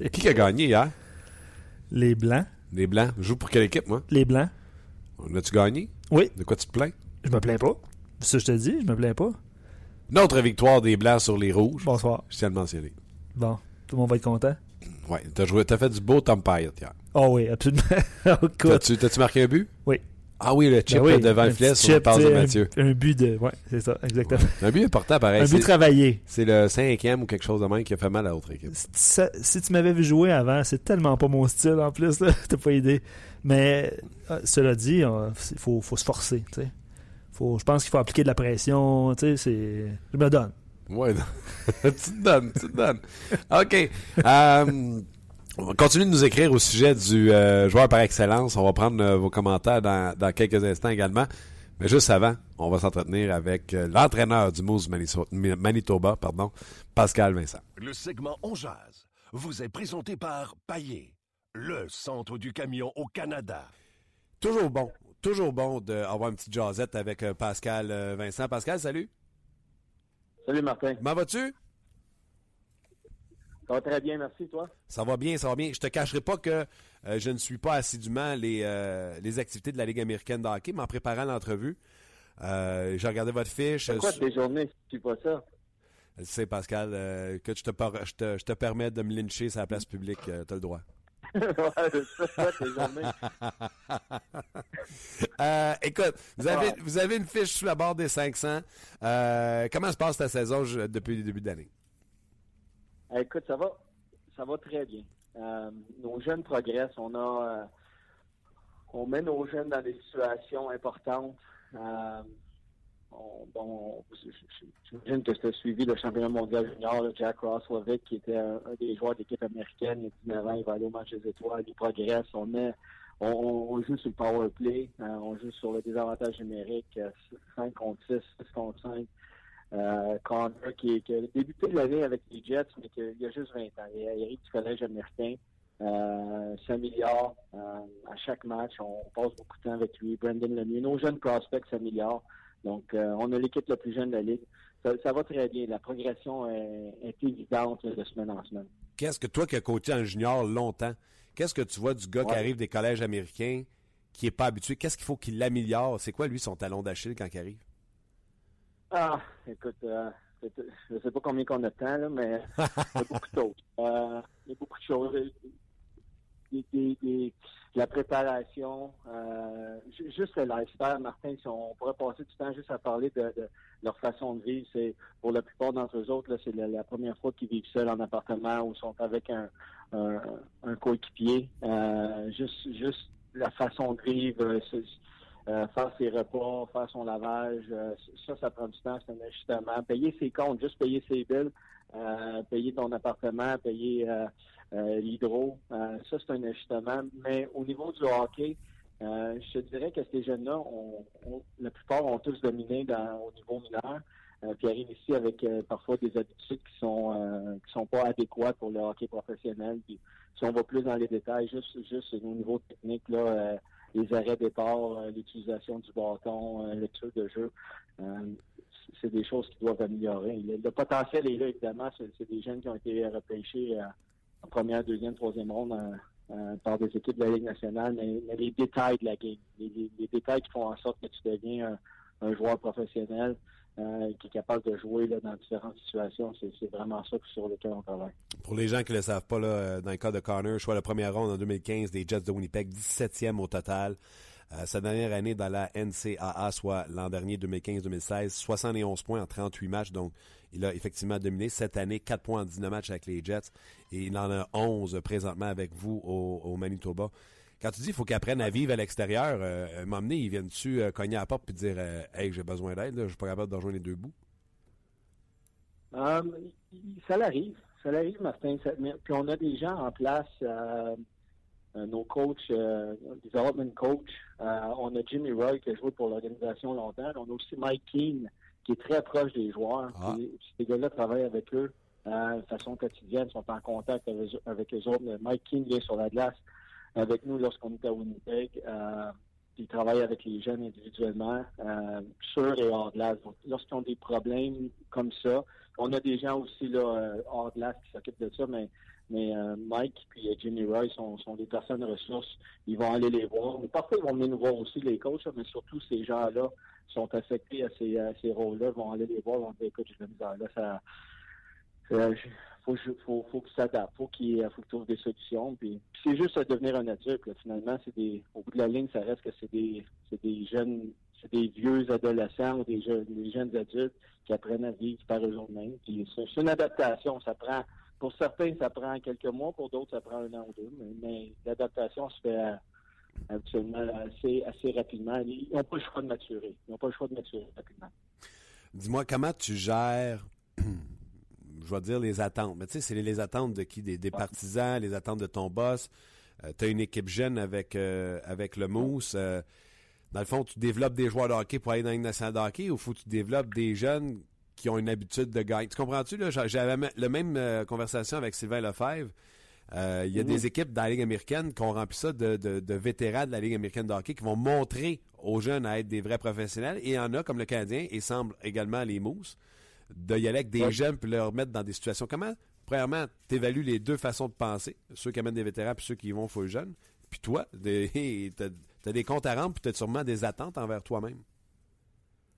S1: Euh. Qui a gagné hier?
S2: Les Blancs.
S1: Les Blancs. Je joue pour quelle équipe, moi?
S2: Les Blancs.
S1: As-tu gagné?
S2: Oui.
S1: De quoi tu te plains?
S2: Je me plains pas. C'est ça que je te dis, je me plains pas.
S1: Notre victoire des Blancs sur les Rouges.
S2: Bonsoir.
S1: Je tiens à le mentionner.
S2: Bon, tout le monde va être content?
S1: Oui, t'as joué, t'as fait du beau Tom Pyatt hier.
S2: Oh oui, absolument.
S1: T'as-tu, t'as-tu marqué un but?
S2: Oui.
S1: Ah oui, le chip ben devant le filet sur le passe de Mathieu.
S2: Un, but de. Ouais, c'est ça, exactement.
S1: Un but important, pareil.
S2: Un but travaillé.
S1: C'est le cinquième ou quelque chose de même qui a fait mal à l'autre équipe.
S2: Si, tu m'avais vu jouer avant, c'est tellement pas mon style en plus, t'as pas idée. Mais euh, cela dit, il faut, faut se forcer. Faut, je pense qu'il faut appliquer de la pression. C'est, je me donne.
S1: Ouais, tu te donnes, tu te donnes. OK. Euh, continuer de nous écrire au sujet du euh, joueur par excellence. On va prendre euh, vos commentaires dans, quelques instants également. Mais juste avant, on va s'entretenir avec euh, l'entraîneur du Moose Manitoba, pardon, Pascal Vincent.
S5: Le segment On Jazz vous est présenté par Paillé, le centre du camion au Canada.
S1: Toujours bon, toujours bon d'avoir une petite jasette avec Pascal Vincent. Pascal, salut.
S6: Salut Martin.
S1: Comment vas-tu?
S6: Ça va très bien, merci, toi.
S1: Ça va bien, ça va bien. Je te cacherai pas que euh, je ne suis pas assidûment les, les activités de la Ligue américaine de hockey, mais en préparant l'entrevue, j'ai regardé votre fiche.
S6: C'est quoi tes journées si tu pas ça?
S1: Tu sais, Pascal, que je te, je, te, je te permets de me lyncher sur la place publique, tu as le droit. euh, écoute, vous avez, vous avez une fiche sous la barre des 500. Euh, comment se passe ta saison depuis le début de l'année?
S6: Écoute, ça va, ça va très bien. Euh, nos jeunes progressent. On a, euh, on met nos jeunes dans des situations importantes. Euh, bon, j'imagine que c'était suivi le championnat mondial junior, Jack Roslovic, qui était un, des joueurs d'équipe américaine. Il a 19 ans, il va aller au match des étoiles, il progresse. On met, on, joue sur le power play, on joue sur le désavantage numérique, 5 euh, contre 6, 6 contre 5. Euh, Connor, qui, qui a débuté l'année avec les Jets, mais qui il a juste 20 ans. Il, arrive du collège américain. Euh, 5 milliards à chaque match. On passe beaucoup de temps avec lui. Brandon Lemieux. Nos jeunes prospects s'améliorent. Donc, euh, on a l'équipe la plus jeune de la Ligue. Ça, va très bien. La progression est, évidente de semaine en semaine.
S1: Qu'est-ce que toi qui as coaché en junior longtemps, qu'est-ce que tu vois du gars qui arrive des collèges américains, qui est pas habitué? Qu'est-ce qu'il faut qu'il l'améliore? C'est quoi, lui, son talon d'Achille quand il arrive?
S6: Ah, écoute, euh, je sais pas combien qu'on a de temps, là, mais il y a beaucoup de choses. Euh, il y a beaucoup de choses des, la préparation, euh, juste le lifestyle, Martin, si on pourrait passer du temps juste à parler de, leur façon de vivre, c'est pour la plupart d'entre eux autres, c'est la, première fois qu'ils vivent seuls en appartement ou sont avec un, un, coéquipier. Euh, juste, juste la façon de vivre, euh, faire ses repas, faire son lavage, ça, ça prend du temps, c'est un ajustement. Payer ses comptes, juste payer ses billes, payer ton appartement, payer euh, l'hydro. Euh, ça, c'est un ajustement. Mais au niveau du hockey, euh, je dirais que ces jeunes-là, la plupart ont tous dominé au niveau mineur. Euh, puis arrivent ici avec parfois des habitudes qui sont qui sont pas adéquates pour le hockey professionnel. Si on va plus dans les détails, juste juste au niveau technique, là, les arrêts départ, l'utilisation du bâton, le tir de jeu, c'est des choses qui doivent améliorer. Le, potentiel est là, évidemment. C'est des jeunes qui ont été repêchés en première, deuxième, troisième ronde euh, euh, par des équipes de la Ligue nationale, mais, les détails de la game, les, détails qui font en sorte que tu deviens un, joueur professionnel euh, qui est capable de jouer là, dans différentes situations, c'est vraiment ça sur lequel on travaille.
S1: Pour les gens qui ne le savent pas, là, dans le cas de Connor, choix la première ronde en 2015 des Jets de Winnipeg, 17e au total. Euh, sa dernière année dans la NCAA, soit l'an dernier 2015-2016, 71 points en 38 matchs. Donc, il a effectivement dominé. Cette année, 4 points en 19 matchs avec les Jets. Et il en a 11 présentement avec vous au, Manitoba. Quand tu dis qu'il faut qu'il apprenne à vivre à l'extérieur, euh, m'emmener, ils viennent-tu euh, cogner à la porte et dire euh, Hey, j'ai besoin d'aide, je suis pas capable de rejoindre les deux bouts?
S6: ça l'arrive. Ça l'arrive, Martin. puis on a des gens en place nos coachs, development coach. On a Jimmy Roy qui a joué pour l'organisation longtemps. On a aussi Mike Keane qui est très proche des joueurs. Ah. Ces gars-là travaillent avec eux de façon quotidienne, sont en contact avec, avec eux autres. Mike Keane vient sur la glace avec nous lorsqu'on est à Winnipeg. Euh, il travaille avec les jeunes individuellement, euh, sur et hors glace. Lorsqu'ils ont des problèmes comme ça, on a des gens aussi là hors glace qui s'occupent de ça, mais euh, Mike et euh, Jimmy Roy sont, des personnes ressources. Ils vont aller les voir. Mais parfois, ils vont venir nous voir aussi, les coachs, mais surtout ces gens-là sont affectés à ces, ces rôles-là, vont aller les voir, vont dire, écoute, j'ai la misère là, ça... faut, faut, faut qu'ils s'adaptent, faut qu'ils faut trouvent des solutions. Puis, c'est juste à devenir un adulte. Finalement, c'est des au bout de la ligne, ça reste que c'est des c'est des jeunes, c'est des vieux adolescents ou des jeunes, des jeunes adultes qui apprennent à vivre par eux-mêmes. Puis c'est une adaptation, ça prend pour certains, ça prend quelques mois, pour d'autres, ça prend un an ou deux, mais, l'adaptation se fait euh, absolument assez, assez rapidement. Ils n'ont pas le choix de maturer. Ils n'ont pas le choix de maturer rapidement.
S1: Dis-moi, comment tu gères, je vais dire les attentes, mais tu sais, c'est les, attentes de qui? Des, partisans, les attentes de ton boss. Euh, tu as une équipe jeune avec, euh, avec le Mousse. dans le fond, tu développes des joueurs de hockey pour aller dans une nationale de hockey ou faut que tu développes des jeunes qui ont une habitude de gagner? Tu comprends-tu? J'avais la même euh, conversation avec Sylvain Lefebvre. Euh, il y a des équipes dans la Ligue américaine qui ont rempli ça de, de, vétérans de la Ligue américaine de hockey qui vont montrer aux jeunes à être des vrais professionnels. Et il y en a, comme le Canadien, et semble également les Mousses, de y aller avec des jeunes puis leur mettre dans des situations. Comment premièrement, tu évalues les deux façons de penser, ceux qui amènent des vétérans puis ceux qui vont full jeunes. Puis toi, tu as, des comptes à rendre puis tu as sûrement des attentes envers toi-même?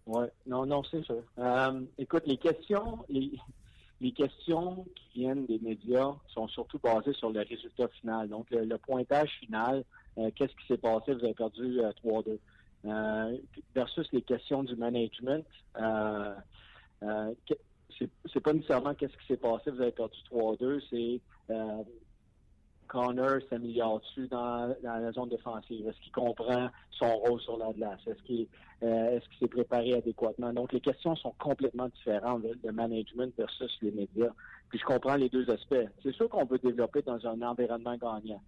S6: Oui, non, non, c'est sûr. Euh, écoute, les questions, les, les questions qui viennent des médias sont surtout basées sur le résultat final. Donc, le, pointage final, euh, qu'est-ce qui s'est passé, vous avez perdu 3-2. Euh, euh, versus les questions du management, euh, c'est pas nécessairement qu'est-ce qui s'est passé, vous avez perdu 3-2, c'est Connor s'améliore-tu dans, dans, la zone défensive? Est-ce qu'il comprend son rôle sur la glace? Est-ce qu'il euh, est-ce s'est préparé adéquatement? Donc, les questions sont complètement différentes, le, management versus les médias. Puis, je comprends les deux aspects. C'est sûr qu'on veut développer dans un environnement gagnant.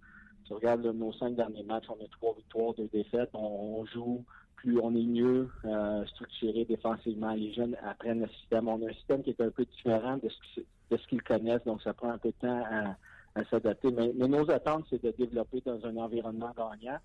S6: Tu regardes nos cinq derniers matchs, on a trois victoires, deux défaites. On, joue plus, on est mieux euh, structuré défensivement. Les jeunes apprennent le système. On a un système qui est un peu différent de ce qu'ils connaissent, donc ça prend un peu de temps à s'adapter. Mais, nos attentes, c'est de développer dans un environnement gagnant.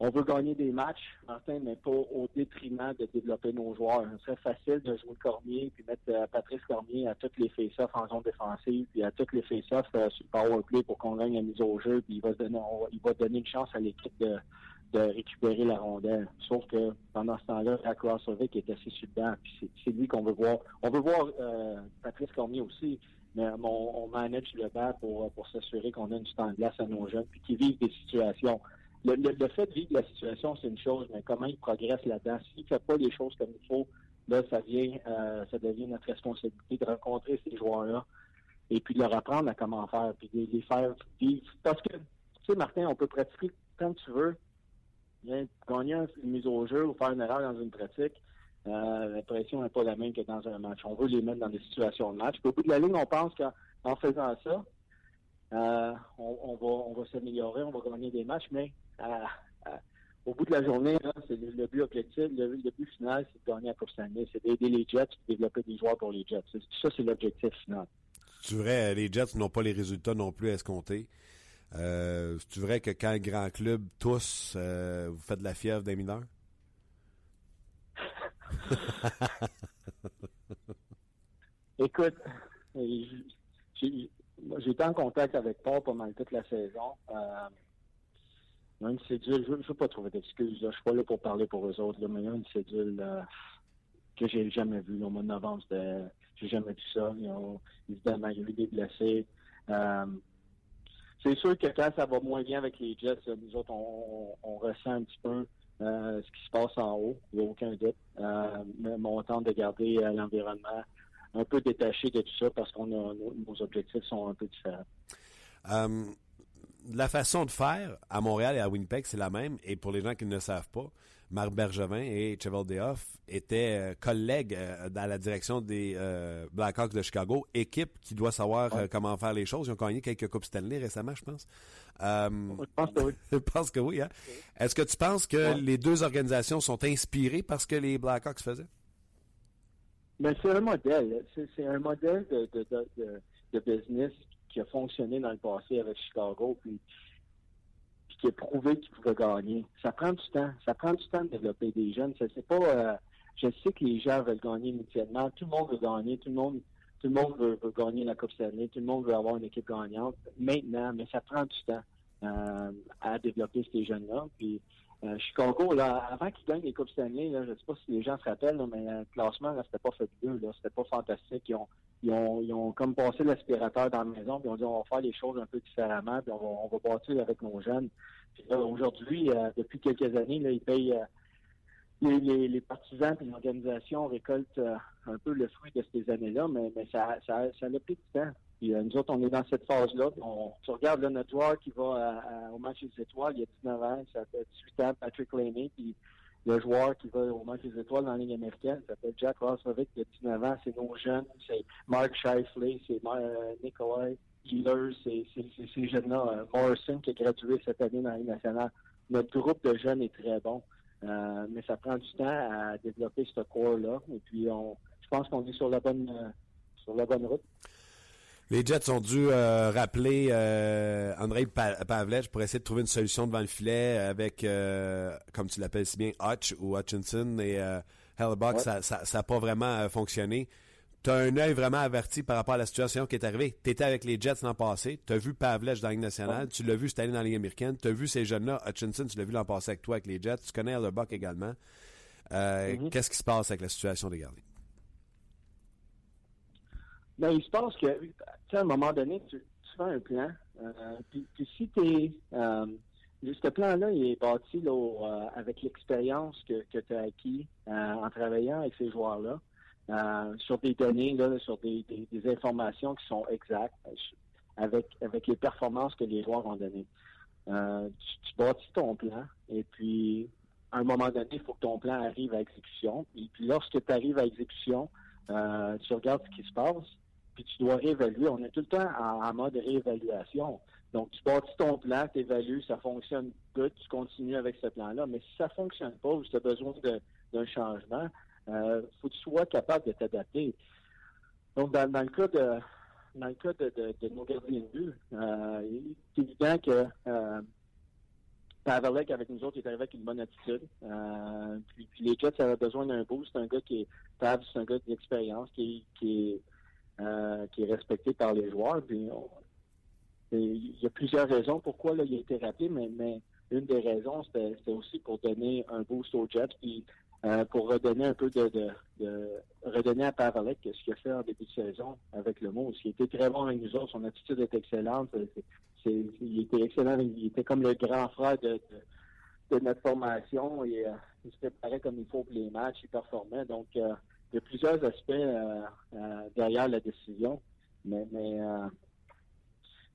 S6: On veut gagner des matchs, Martin, mais pas au détriment de développer nos joueurs. Ce serait facile de jouer Cormier puis mettre euh, Patrice Cormier à toutes les face-offs en zone défensive, puis à toutes les face-offs euh, sur le power pour qu'on gagne la mise au jeu, puis il va donner une chance à l'équipe de, de récupérer la rondelle. Sauf que pendant ce temps-là, Rakovasovic est assez sur puis c'est lui qu'on veut voir. On veut voir euh, Patrice Cormier aussi, mais on, manage le bas pour, pour s'assurer qu'on a une temps de glace à nos jeunes, puis qu'ils vivent des situations. Le, le, fait de vivre la situation, c'est une chose, mais comment ils progressent là-dedans? S'ils ne font pas les choses comme il faut, là, ça vient, euh, ça devient notre responsabilité de rencontrer ces joueurs-là et puis de leur apprendre à comment faire, puis de les faire vivre. Parce que, tu sais, Martin, on peut pratiquer quand tu veux, gagner une mise au jeu ou faire une erreur dans une pratique. Euh, la pression n'est pas la même que dans un match. On veut les mettre dans des situations de match. au bout de la ligne, on pense qu'en faisant ça, euh, on, va, s'améliorer, on va gagner des matchs, mais euh, au bout de la journée, c'est le, but objectif, le, but final, c'est de gagner la Coupe Stanley, c'est d'aider les Jets, de développer des joueurs pour les Jets. Ça, c'est l'objectif final.
S1: C'est vrai, les Jets n'ont pas les résultats non plus à escompter. Euh, c'est vrai que quand un grand club tous, vous faites de la fièvre des mineurs?
S6: Écoute, j'ai été en contact avec Paul pendant toute la saison. Euh, une cédule, je ne veux pas trouver d'excuses. Je suis pas là pour parler pour eux autres, mais il y a une cédule euh, que j'ai jamais vue. Au mois de novembre, j'ai jamais vu ça. évidemment, il y a eu des blessés. Euh, c'est sûr que quand ça va moins bien avec les Jets, nous autres, on ressent un petit peu euh, ce qui se passe en haut, il n'y a aucun doute. Euh, mais on tente de garder euh, l'environnement un peu détaché de tout ça parce qu'on a nos, objectifs sont un peu différents.
S1: la façon de faire à Montréal et à Winnipeg, c'est la même. Et pour les gens qui ne le savent pas, Marc Bergevin et Cheval Dehoff étaient euh, collègues euh, dans la direction des euh, Blackhawks de Chicago, équipe qui doit savoir comment faire les choses. Ils ont gagné quelques Coupes Stanley récemment, je pense.
S6: je pense que oui.
S1: je pense que oui. Hein? Est-ce que tu penses que les deux organisations sont inspirées par ce que les Blackhawks faisaient?
S6: Mais c'est un modèle. C'est un modèle de, de, de, de, business qui a fonctionné dans le passé avec Chicago. Puis qui a prouvé qu'il pouvait gagner. Ça prend du temps. Ça prend du temps de développer des jeunes. C'est pas. Euh, je sais que les gens veulent gagner immédiatement. Tout le monde veut gagner. Tout le monde, tout le monde veut, gagner la Coupe Stanley. Tout le monde veut avoir une équipe gagnante. Maintenant, mais ça prend du temps euh, à développer ces jeunes-là. Puis euh, Chicago, là, avant qu'ils gagnent les Coupes Stanley, je ne sais pas si les gens se rappellent, mais le classement, là, c'était pas fabuleux, là, c'était pas fantastique. Ils ont, ils ont, ils ont comme passé l'aspirateur dans la maison, puis ils ont dit on va faire les choses un peu différemment, puis on va, on va bâtir avec nos jeunes. Aujourd'hui, euh, depuis quelques années, ils payent euh, les, les, partisans et l'organisation récoltent euh, un peu le fruit de ces années-là, mais, ça, ça, ça a pris du temps. Puis nous autres, on est dans cette phase-là. On, tu regardes là, notre joueur qui va au match des étoiles, il y a 19 ans, ça fait 18 ans, Patrick Laney, puis le joueur qui va au match des étoiles dans la Ligue américaine, ça s'appelle Jack Roslovic, il y a 19 ans, c'est nos jeunes, c'est Mark Shifley, c'est Nikolai Healers, c'est ces jeunes-là, euh, Morrison qui a gradué cette année dans la Ligue nationale. Notre groupe de jeunes est très bon, euh, mais ça prend du temps à développer ce corps-là, et puis on, je pense qu'on est sur la bonne, euh, sur la bonne route.
S1: Les Jets ont dû euh, rappeler Andrei Pavlech pour essayer de trouver une solution devant le filet avec, comme tu l'appelles si bien, Hutch ou Hutchinson et Hellebuck. Ça n'a ça, pas vraiment fonctionné. Tu as un œil vraiment averti par rapport à la situation qui est arrivée. Tu étais avec les Jets l'an passé, tu as vu Pavlech dans la Ligue nationale, tu l'as vu cette année dans la Ligue américaine, tu as vu ces jeunes-là, Hutchinson, tu l'as vu l'an passé avec toi avec les Jets, tu connais Hellerbuck également. Euh, mm-hmm. Qu'est-ce qui se passe avec la situation des gardiens?
S6: Ben, il se passe que, à un moment donné, tu, fais un plan, euh, puis, si tu es... Euh, ce plan-là, il est bâti là, avec l'expérience que, que tu as acquis en travaillant avec ces joueurs-là. Euh, sur des données, sur des, informations qui sont exactes, avec, avec les performances que les joueurs ont données. Euh, tu, bâtis ton plan et puis à un moment donné, il faut que ton plan arrive à exécution. Et puis lorsque tu arrives à exécution, euh, tu regardes ce qui se passe, puis tu dois réévaluer. On est tout le temps en, mode réévaluation. Donc, tu bâtis ton plan, tu évalues, ça fonctionne good, tu continues avec ce plan-là. Mais si ça fonctionne pas, ou tu as besoin d'un changement, euh, faut que tu sois capable de t'adapter. Donc, dans, le cas de dans le cas de, de, nos gardiens de but, euh, il est évident que euh, avec nous autres est arrivé avec une bonne attitude. Euh, puis, les Jets avaient besoin d'un boost. C'est un gars qui est c'est un gars d'expérience qui, est euh, qui est respecté par les joueurs. Puis il y a plusieurs raisons pourquoi il a été rappelé, mais, mais une des raisons, c'était aussi pour donner un boost aux Jets. Puis euh, pour redonner un peu de, de, redonner à Pavelek ce qu'il a fait en début de saison avec le mot. Il était très bon avec nous autres, son attitude est excellente. il était excellent, il était comme le grand frère de, de, notre formation et euh, il se préparait comme il faut pour les matchs, il performait. Donc euh, il y a plusieurs aspects derrière la décision. Mais, mais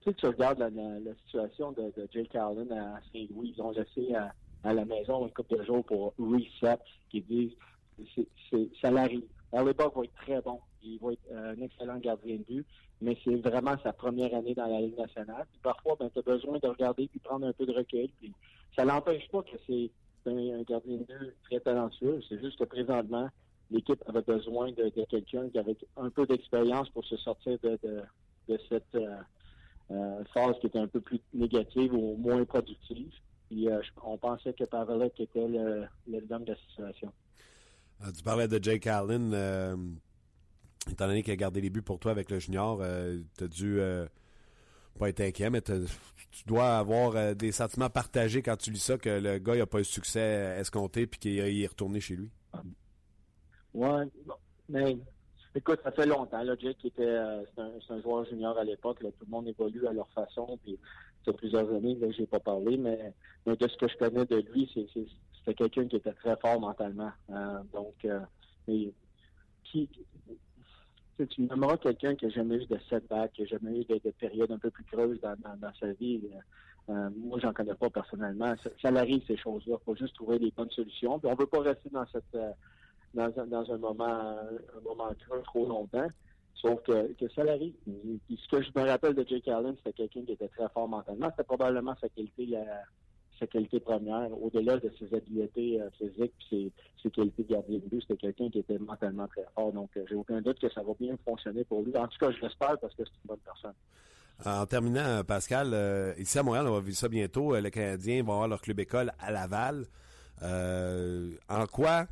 S6: tu tu regardes la, situation de, de Jake Allen à Saint-Louis, ils ont laissé à la maison une couple de jours pour reset, qui dit c'est ça l'arrive. l'époque va être très bon. Il va être euh, un excellent gardien de but, mais c'est vraiment sa première année dans la Ligue nationale. parfois, ben, tu as besoin de regarder puis prendre un peu de recul. Ça n'empêche pas que c'est un, gardien de but très talentueux. C'est juste que présentement, l'équipe avait besoin de, quelqu'un qui avait un peu d'expérience pour se sortir de, cette euh, euh, phase qui était un peu plus négative ou moins productive. Puis euh, on pensait que Pavelek était le, le de la situation.
S1: Euh, tu parlais de Jake Allen. Euh, étant donné qu'il a gardé les buts pour toi avec le junior, tu as dû pas être inquiet, mais tu dois avoir des sentiments partagés quand tu lis ça, que le gars n'a pas eu de succès escompté puis qu'il est retourné chez lui.
S6: Ouais, mais écoute, ça fait longtemps. Là, Jake était c'est un, un, joueur junior à l'époque. Tout le monde évolue à leur façon. Puis ça plusieurs années, là, j'ai pas parlé, mais, de ce que je connais de lui, c'est, c'était quelqu'un qui était très fort mentalement. Euh, donc, euh, qui, tu quelqu'un qui n'a jamais eu de setback, qui n'a jamais eu de, de, période un peu plus creuse dans, dans, sa vie. Euh, euh, moi, j'en connais pas personnellement. Ça, ça arrive, ces choses-là. Il faut juste trouver des bonnes solutions. Puis on veut pas rester dans cette dans, un, dans un moment un moment creux trop longtemps. Sauf que, que ça arrive. ce que je me rappelle de Jake Allen, c'était quelqu'un qui était très fort mentalement. C'était probablement sa qualité, sa qualité première, au-delà de ses habiletés euh, physiques ses, ses qualités de gardien de but, c'était quelqu'un qui était mentalement très fort. Donc, euh, j'ai aucun doute que ça va bien fonctionner pour lui. En tout cas, je l'espère parce que c'est une bonne personne.
S1: En terminant, Pascal, euh, ici à Montréal, on va vivre ça bientôt. les Canadiens vont avoir leur club école à Laval. en quoi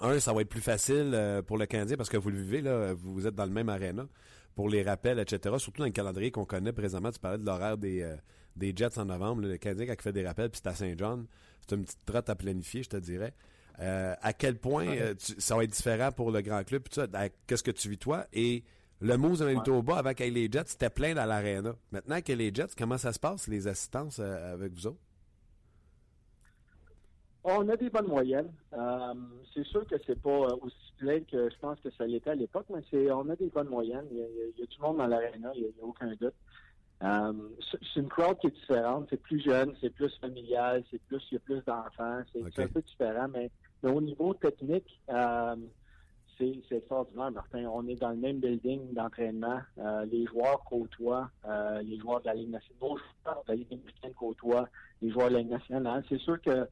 S1: un, ça va être plus facile euh, pour le Canadien parce que vous le vivez, là, vous êtes dans le même aréna pour les rappels, etc. Surtout dans le calendrier qu'on connaît présentement. Tu parlais de l'horaire des, euh, des Jets en novembre. le Canadien, quand il fait des rappels, puis c'est à Saint-John, c'est une petite trotte à planifier, je te dirais. Euh, à quel point ça va être différent pour le grand club, qu'est-ce que tu vis toi? Et le Moose Manitoba, avec les Jets, c'était plein dans l'aréna. Maintenant que les Jets, comment ça se passe, les assistances avec vous autres?
S6: On a des bonnes moyennes. Euh, c'est sûr que c'est pas euh, aussi plein que je pense que ça l'était à l'époque, mais c'est on a des bonnes moyennes. Il y a, du monde dans l'aréna, il n'y a, aucun doute. Euh, c'est une crowd qui est différente. C'est plus jeune, c'est plus familial, c'est plus il y a plus d'enfants. C'est un peu différent, mais, au niveau technique, c'est extraordinaire, Martin. On est dans le même building d'entraînement. les joueurs côtoient, les joueurs de la Ligue nationale, nos joueurs de la Ligue américaine côtoient les joueurs de la Ligue nationale. C'est sûr que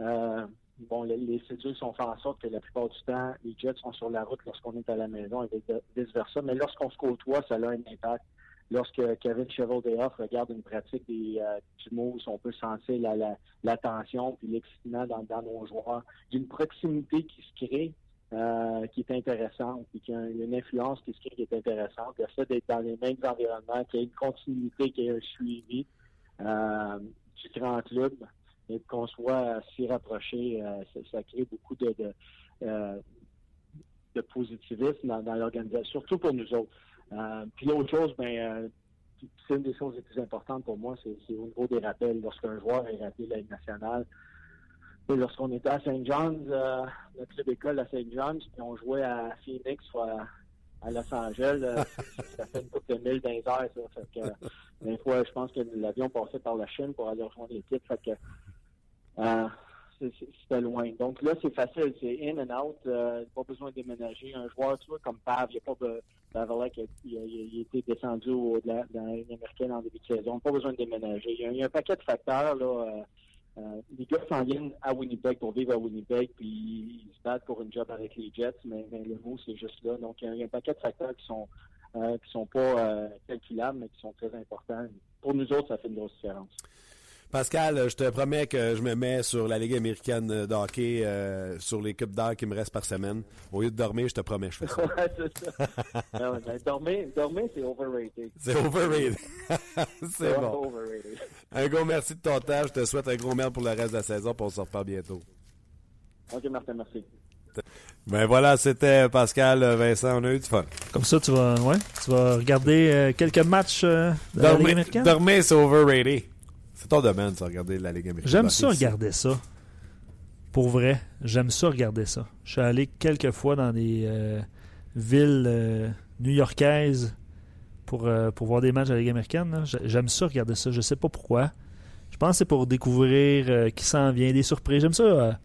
S6: euh, bon, les, les sont fait en sorte que la plupart du temps, les Jets sont sur la route lorsqu'on est à la maison et vice-versa. Mais lorsqu'on se côtoie, ça a un impact. Lorsque Kevin Chevaldeoff regarde une pratique des, euh, du Moose, on peut sentir la, la, la tension puis l'excitement dans, nos joueurs. d'une proximité qui se crée euh, qui est intéressante, puis qui a une influence qui, qui est intéressante. Le fait d'être dans les mêmes environnements, qu'il y ait une continuité, qu'il y ait un suivi euh, du grand club, et qu'on soit si rapproché, euh, ça, ça, crée beaucoup de, de, euh, de positivisme dans, dans l'organisation, surtout pour nous autres. Euh, puis l'autre chose, ben, c'est une des choses les plus importantes pour moi, c'est au niveau des rappels. Lorsqu'un joueur est rappelé à la Ligue nationale, lorsqu'on était à St. John's, euh, notre club école à St. John's, puis on jouait à Phoenix à, Los Angeles, euh, ça fait une couple de mille dans les airs, ça. Fait que, euh, des fois, je pense que l'avion passait par la Chine pour aller rejoindre l'équipe. Fait que, euh, c'était loin. Donc là, c'est facile, c'est in and out, euh, pas besoin de déménager. Un joueur, tu vois, comme Pav, il n'y a pas de Pavelec, il, il, il, a été descendu au, de la, dans la en début de saison, pas besoin de déménager. Il y a, un paquet de facteurs, là. Euh, euh, les gars s'en viennent à Winnipeg pour vivre à Winnipeg, puis ils se battent pour une job avec les Jets, mais, mais le mot, c'est juste là. Donc, il y, a, un paquet de facteurs qui sont qui sont pas calculables, mais qui sont très importants. Pour nous autres, ça fait une grosse différence.
S1: Pascal, je te promets que je me mets sur la Ligue américaine de hockey, euh, sur les cupes d'heures qui me restent par semaine. Au lieu de dormir, je te promets, je fais ça.
S6: ouais, c'est ça. non, dormir, dormir c'est overrated.
S1: C'est overrated. c'est bon.
S6: Overrated.
S1: Un gros merci de ton temps. Je te souhaite un gros merde pour le reste de la saison, puis on se reparle bientôt.
S6: OK, Martin, merci.
S1: Ben voilà, c'était Pascal, Vincent, on a eu du fun.
S2: Comme ça, tu vas, ouais, tu vas regarder euh, quelques matchs euh, de la Ligue américaine?
S1: Dormir, c'est overrated. C'est ton domaine, ça, regarder la Ligue américaine.
S2: J'aime ça regarder ça. Pour vrai, j'aime ça regarder ça. Je suis allé quelques fois dans des euh, villes euh, new-yorkaises pour, euh, pour voir des matchs de la Ligue américaine. J'aime ça regarder ça. Je sais pas pourquoi. Je pense que c'est pour découvrir qui s'en vient, des surprises. J'aime ça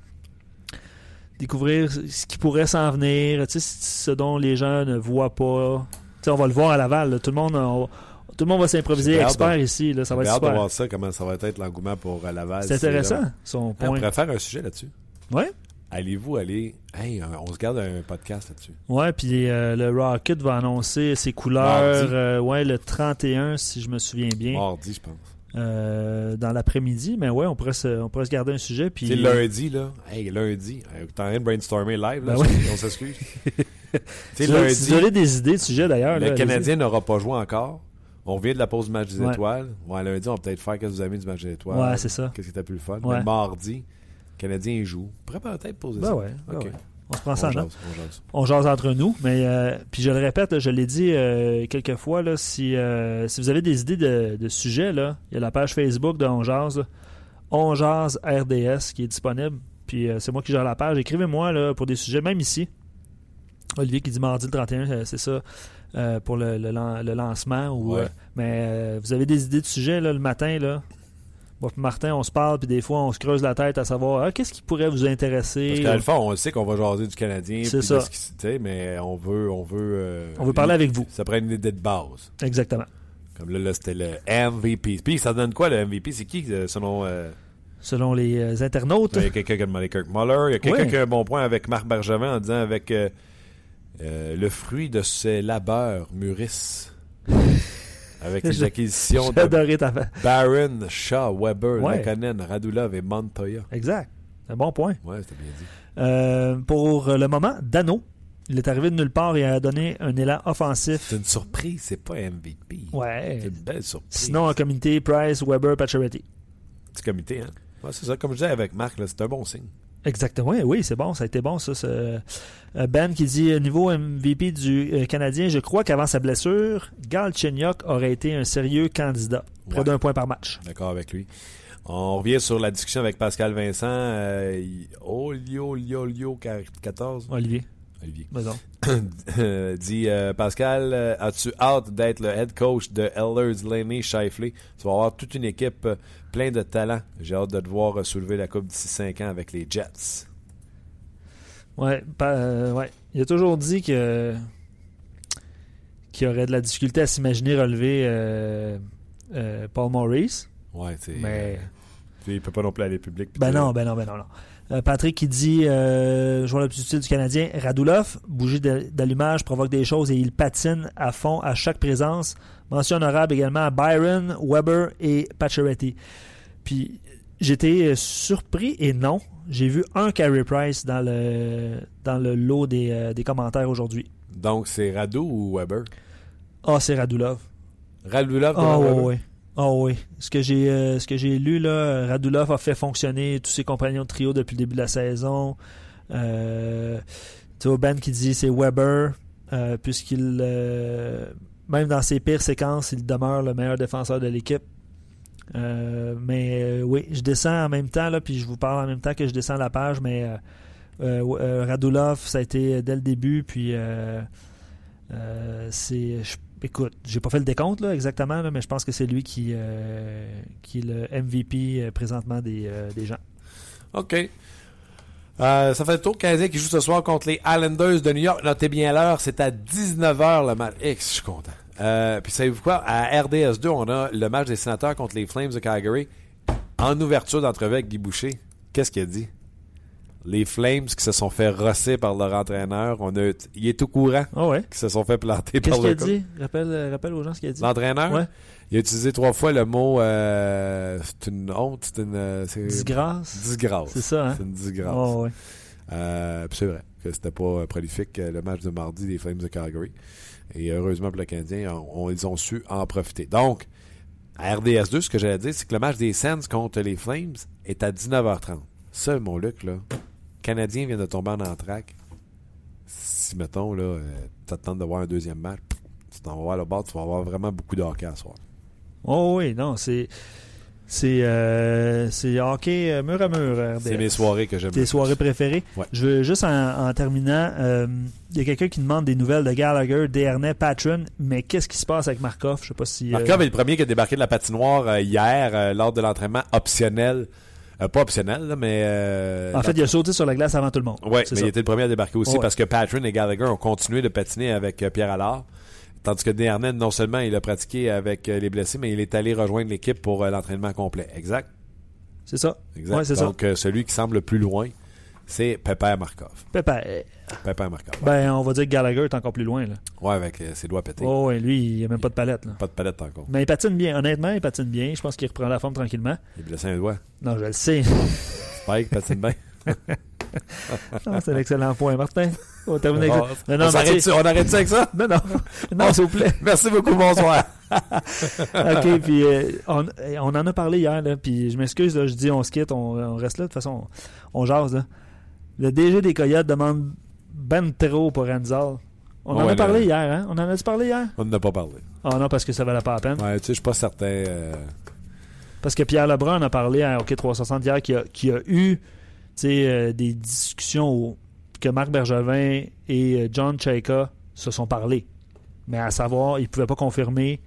S2: découvrir ce qui pourrait s'en venir, ce dont les gens ne voient pas. sais, on va le voir à Laval. Là. Tout le monde... On, tout le monde va s'improviser expert ici. Là, ça va être
S1: hâte
S2: super.
S1: de voir ça, comment ça va être l'engouement pour Laval.
S2: C'est intéressant, son point.
S1: On pourrait faire un sujet là-dessus.
S2: Ouais.
S1: Allez-vous aller. Hey, on se garde un podcast là-dessus.
S2: Ouais, puis euh, le Rocket va annoncer ses couleurs euh, ouais, le 31, si je me souviens bien.
S1: Mardi, je pense.
S2: Euh, dans l'après-midi, mais ouais, on pourrait se, on pourrait se garder un sujet. Puis...
S1: C'est lundi, là. Hey, lundi. T'es en train de brainstormer live, là.
S2: Ben ouais.
S1: On s'excuse.
S2: tu lundi. donné des idées de sujet d'ailleurs.
S1: Le
S2: là,
S1: Canadien n'aura pas joué encore. On revient de la pause du match des
S2: ouais.
S1: étoiles. Ouais, lundi, on va peut-être faire qu'est-ce que vous avez du match des étoiles.
S2: Ouais, c'est ça.
S1: Qu'est-ce qui était plus le fun?
S2: Ouais.
S1: Mais mardi, le Canadien joue. On pourrait peut-être poser
S2: ben
S1: ça.
S2: Ouais, ben. On se prend ça
S1: on jase, on jase.
S2: On jase entre nous, mais euh, puis je le répète, là, je l'ai dit euh, quelques fois, là, si, euh, si vous avez des idées de, de sujets, là, il y a la page Facebook de On Jase, là, On Jase RDS qui est disponible. Puis euh, c'est moi qui gère la page. Écrivez-moi là, pour des sujets, même ici. Olivier qui dit mardi le 31, euh, c'est ça, euh, pour le, le, le lancement. Ou,
S1: Ouais.
S2: euh, mais euh, vous avez des idées de sujets là, le matin, là? Moi Martin, on se parle, puis des fois, on se creuse la tête à savoir ah, qu'est-ce qui pourrait vous intéresser?
S1: Parce qu'à le fond, on sait qu'on va jaser du Canadien.
S2: C'est ça.
S1: ce mais on veut. On veut, euh,
S2: On veut parler avec vous.
S1: Ça prend une idée de base.
S2: Exactement.
S1: Comme là, là c'était le MVP. Puis ça donne quoi le MVP C'est qui selon. euh,
S2: Selon les internautes?
S1: Il y a quelqu'un qui a demandé Kirk Muller. Il y a quelqu'un qui a un bon point avec Marc Bergevin en disant avec euh, euh, le fruit de ses labeurs mûrissent. avec les acquisitions de
S2: ta
S1: Barron, Shaw, Weber,
S2: Ouais.
S1: Radulov et Montoya.
S2: Exact. Un bon point.
S1: Ouais, c'était bien dit.
S2: Euh, pour le moment, Dano, il est arrivé de nulle part et a donné un élan offensif.
S1: C'est une surprise, c'est pas MVP.
S2: Ouais.
S1: C'est une belle surprise.
S2: Sinon, en communauté, Price, Weber, Pacioretty.
S1: Petit comité, hein? Ouais, c'est ça. Comme je disais avec Marc, c'est un bon signe.
S2: Exactement. Oui, oui, c'est bon. Ça a été bon, ça. euh, Ben qui dit euh, niveau MVP du euh, Canadien, je crois qu'avant sa blessure, Galchenyuk aurait été un sérieux candidat. Près
S1: Ouais.
S2: d'un point par match.
S1: D'accord avec lui. On revient sur la discussion avec Pascal Vincent. Euh, Olio, Lio, Lio, 14.
S2: Olivier,
S1: Olivier. dit euh, Pascal, as-tu hâte d'être le head coach de Ehlers, Laney, Shifley? Tu vas avoir toute une équipe plein de talent. J'ai hâte de te voir soulever la coupe d'ici 5 ans avec les Jets.
S2: Ouais, euh, ouais. Il a toujours dit que qu'il aurait de la difficulté à s'imaginer relever euh, euh, Paul Maurice.
S1: Ouais, c'est.
S2: Mais
S1: il peut pas non plus aller public.
S2: ben non, ben non, ben non, non. Euh, Patrick qui dit euh, joueur le plus utile du Canadien, Radulov, bougie d'allumage provoque des choses et il patine à fond à chaque présence. Mention honorable également à Byron, Weber et Pacioretty. Puis j'étais surpris et non. J'ai vu un Carey Price dans le, dans le lot des, euh, des commentaires aujourd'hui.
S1: Donc, c'est Radu ou Weber?
S2: Ah, c'est Radulov.
S1: Radulov
S2: Ah
S1: Weber?
S2: Ah oui. Ce que j'ai euh, ce que j'ai lu là, Radulov a fait fonctionner tous ses compagnons de trio depuis le début de la saison. Euh, tu Ben qui dit c'est Weber euh, puisqu'il euh, même dans ses pires séquences, il demeure le meilleur défenseur de l'équipe. Mais oui, je descends en même temps là, puis je vous parle en même temps que je descends la page, mais Radulov, ça a été dès le début, puis c'est Écoute, j'ai pas fait le décompte là, exactement, mais je pense que c'est lui qui, euh, qui est le MVP euh, présentement des, euh, des gens.
S1: OK. Ça fait le tour. Canadien qui joue ce soir contre les Islanders de New York. Notez bien l'heure, c'est à 19h le match. X, je suis content. Puis savez-vous quoi? À RDS2, on a le match des sénateurs contre les Flames de Calgary. En ouverture d'entrevue avec Guy Boucher, qu'est-ce qu'il a dit? Les Flames qui se sont fait rosser par leur entraîneur. On a, il est au courant
S2: ouais.
S1: qui se sont fait planter
S2: Qu'est-ce
S1: par
S2: qu'il a
S1: le coach.
S2: dit? Rappelle, euh, rappelle aux gens ce qu'il a dit.
S1: L'entraîneur,
S2: Ouais.
S1: il a utilisé trois fois le mot euh, c'est une honte, c'est une euh, c'est-
S2: Disgrâce.
S1: disgrâce.
S2: C'est ça, hein?
S1: C'est une disgrâce.
S2: Ouais.
S1: Euh, puis c'est vrai que c'était pas prolifique le match de mardi des Flames de Calgary. Et heureusement pour le Canadien, on- on- ils ont su en profiter. Donc, à RDS2, ce que j'allais dire, c'est que le match des Sens contre les Flames est à 19h30. Ça, mon Luc, là, le Canadien vient de tomber en entraque. Si, mettons, là, euh, t'attends de voir un deuxième match, tu t'en vas voir le bord, tu vas avoir vraiment beaucoup de hockey à soir.
S2: Oh oui, non, c'est. C'est euh, c'est hockey euh, mur à mur.
S1: C'est mes soirées que j'aime.
S2: Tes soirées préférées.
S1: Ouais.
S2: Je veux juste en, en terminant, euh, il y a quelqu'un qui demande des nouvelles de Gallagher, Dernay, Patron, mais qu'est-ce qui se passe avec Markov? Je sais pas si. euh,
S1: Markov est le premier qui a débarqué de la patinoire hier lors de l'entraînement optionnel. Euh, pas optionnel, là, mais. euh,
S2: en fait, il a sauté sur la glace avant tout le monde.
S1: Oui, mais il était le premier à débarquer aussi
S2: Ouais.
S1: parce que Patron et Gallagher ont continué de patiner avec euh, Pierre Allard. Tandis que Desharnais, non seulement il a pratiqué avec les blessés, mais il est allé rejoindre l'équipe pour l'entraînement complet. Exact.
S2: C'est ça.
S1: exact.
S2: Ouais, c'est ça.
S1: Donc, celui qui semble le plus loin, c'est Pepper Markov.
S2: Pépé.
S1: Pepper Markov.
S2: Ben, on va dire que Gallagher est encore plus loin. Là.
S1: Ouais, avec euh, ses doigts pétés.
S2: Oh, ouais, lui, il n'y a même pas de palette. Là.
S1: Pas de palette encore.
S2: Mais il patine bien. Honnêtement, il patine bien. Je pense qu'il reprend la forme tranquillement.
S1: Il est blessé un doigt.
S2: Non, je le sais.
S1: Spike patine bien.
S2: C'est un excellent point, Martin. On avec ça. Non, non,
S1: arrête ça avec ça?
S2: non, non, non, s'il vous plaît.
S1: Merci beaucoup, bonsoir.
S2: OK, puis euh, on, on en a parlé hier, là, puis je m'excuse, je dis on se quitte, on, on reste là, de toute façon, on, on jase. Là. Le DG des Coyotes demande ben trop pour Renzal. On en
S1: Ouais,
S2: a parlé
S1: le-
S2: hier, hein? On en a-tu parlé hier?
S1: On n'en a pas parlé.
S2: Ah non, parce que ça valait pas la peine.
S1: Ouais, tu sais, je suis pas certain. euh,
S2: Parce que Pierre Lebrun en a parlé à OK 360 hier, qui a, qui a eu euh, des discussions où, que Marc Bergevin et euh, John Chaika se sont parlé. Mais à savoir, il ne pouvait pas confirmer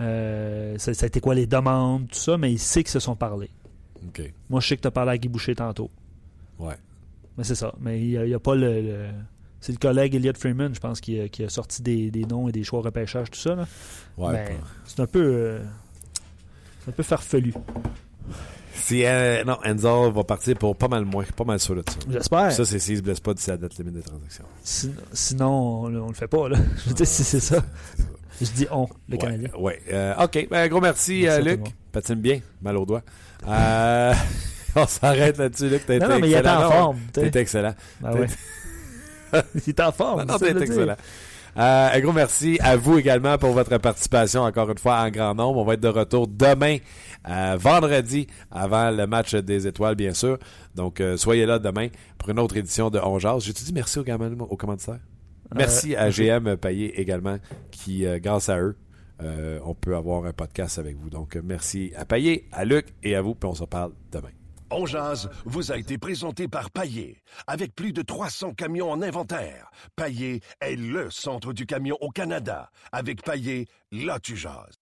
S2: euh, ça, ça a été quoi les demandes, tout ça, mais il sait qu'ils se sont parlé. Moi, je sais que tu as parlé à Guy Boucher tantôt.
S1: Ouais.
S2: Mais c'est ça. Mais il n'y a, pas le. le- C'est le collègue Elliot Freeman, je pense, qui a, qui a sorti des, des noms et des choix repêchage, tout ça. Là.
S1: Ouais. Pas-
S2: c'est un peu. euh, c'est un peu farfelu.
S1: Si, euh, non, Enzo va partir pour pas mal moins, pas mal sûr de ça.
S2: J'espère.
S1: Ça, c'est s'il se blesse pas d'ici la date limite des transactions.
S2: Sin- Sinon, on, on le fait pas, là. Je veux dire, si c'est ça. Je dis on, le
S1: ouais,
S2: Canadien.
S1: Ouais. Euh, OK. Ben, gros merci,
S2: Merci
S1: euh, Luc. Patine bien. Mal au doigt. On s'arrête là-dessus, Luc.
S2: Non, non, mais il est
S1: excellent.
S2: en forme.
S1: T'es excellent.
S2: Ouais. il est en forme.
S1: Non, t'es excellent. Euh, un gros merci à vous également pour votre participation, encore une fois, en grand nombre. On va être de retour demain, euh, vendredi, avant le match des étoiles, bien sûr. Donc, euh, soyez là demain pour une autre édition de On Jase. J'ai-tu dit merci aux, aux commanditaires? Merci à. GM Payé également, qui, grâce à eux, on peut avoir un podcast avec vous. Donc, merci à Payé, à Luc et à vous, puis on se parle demain.
S5: On vous a été présenté par Paillé. Avec plus de 300 camions en inventaire, Paillé est le centre du camion au Canada. Avec Paillé, là tu jases.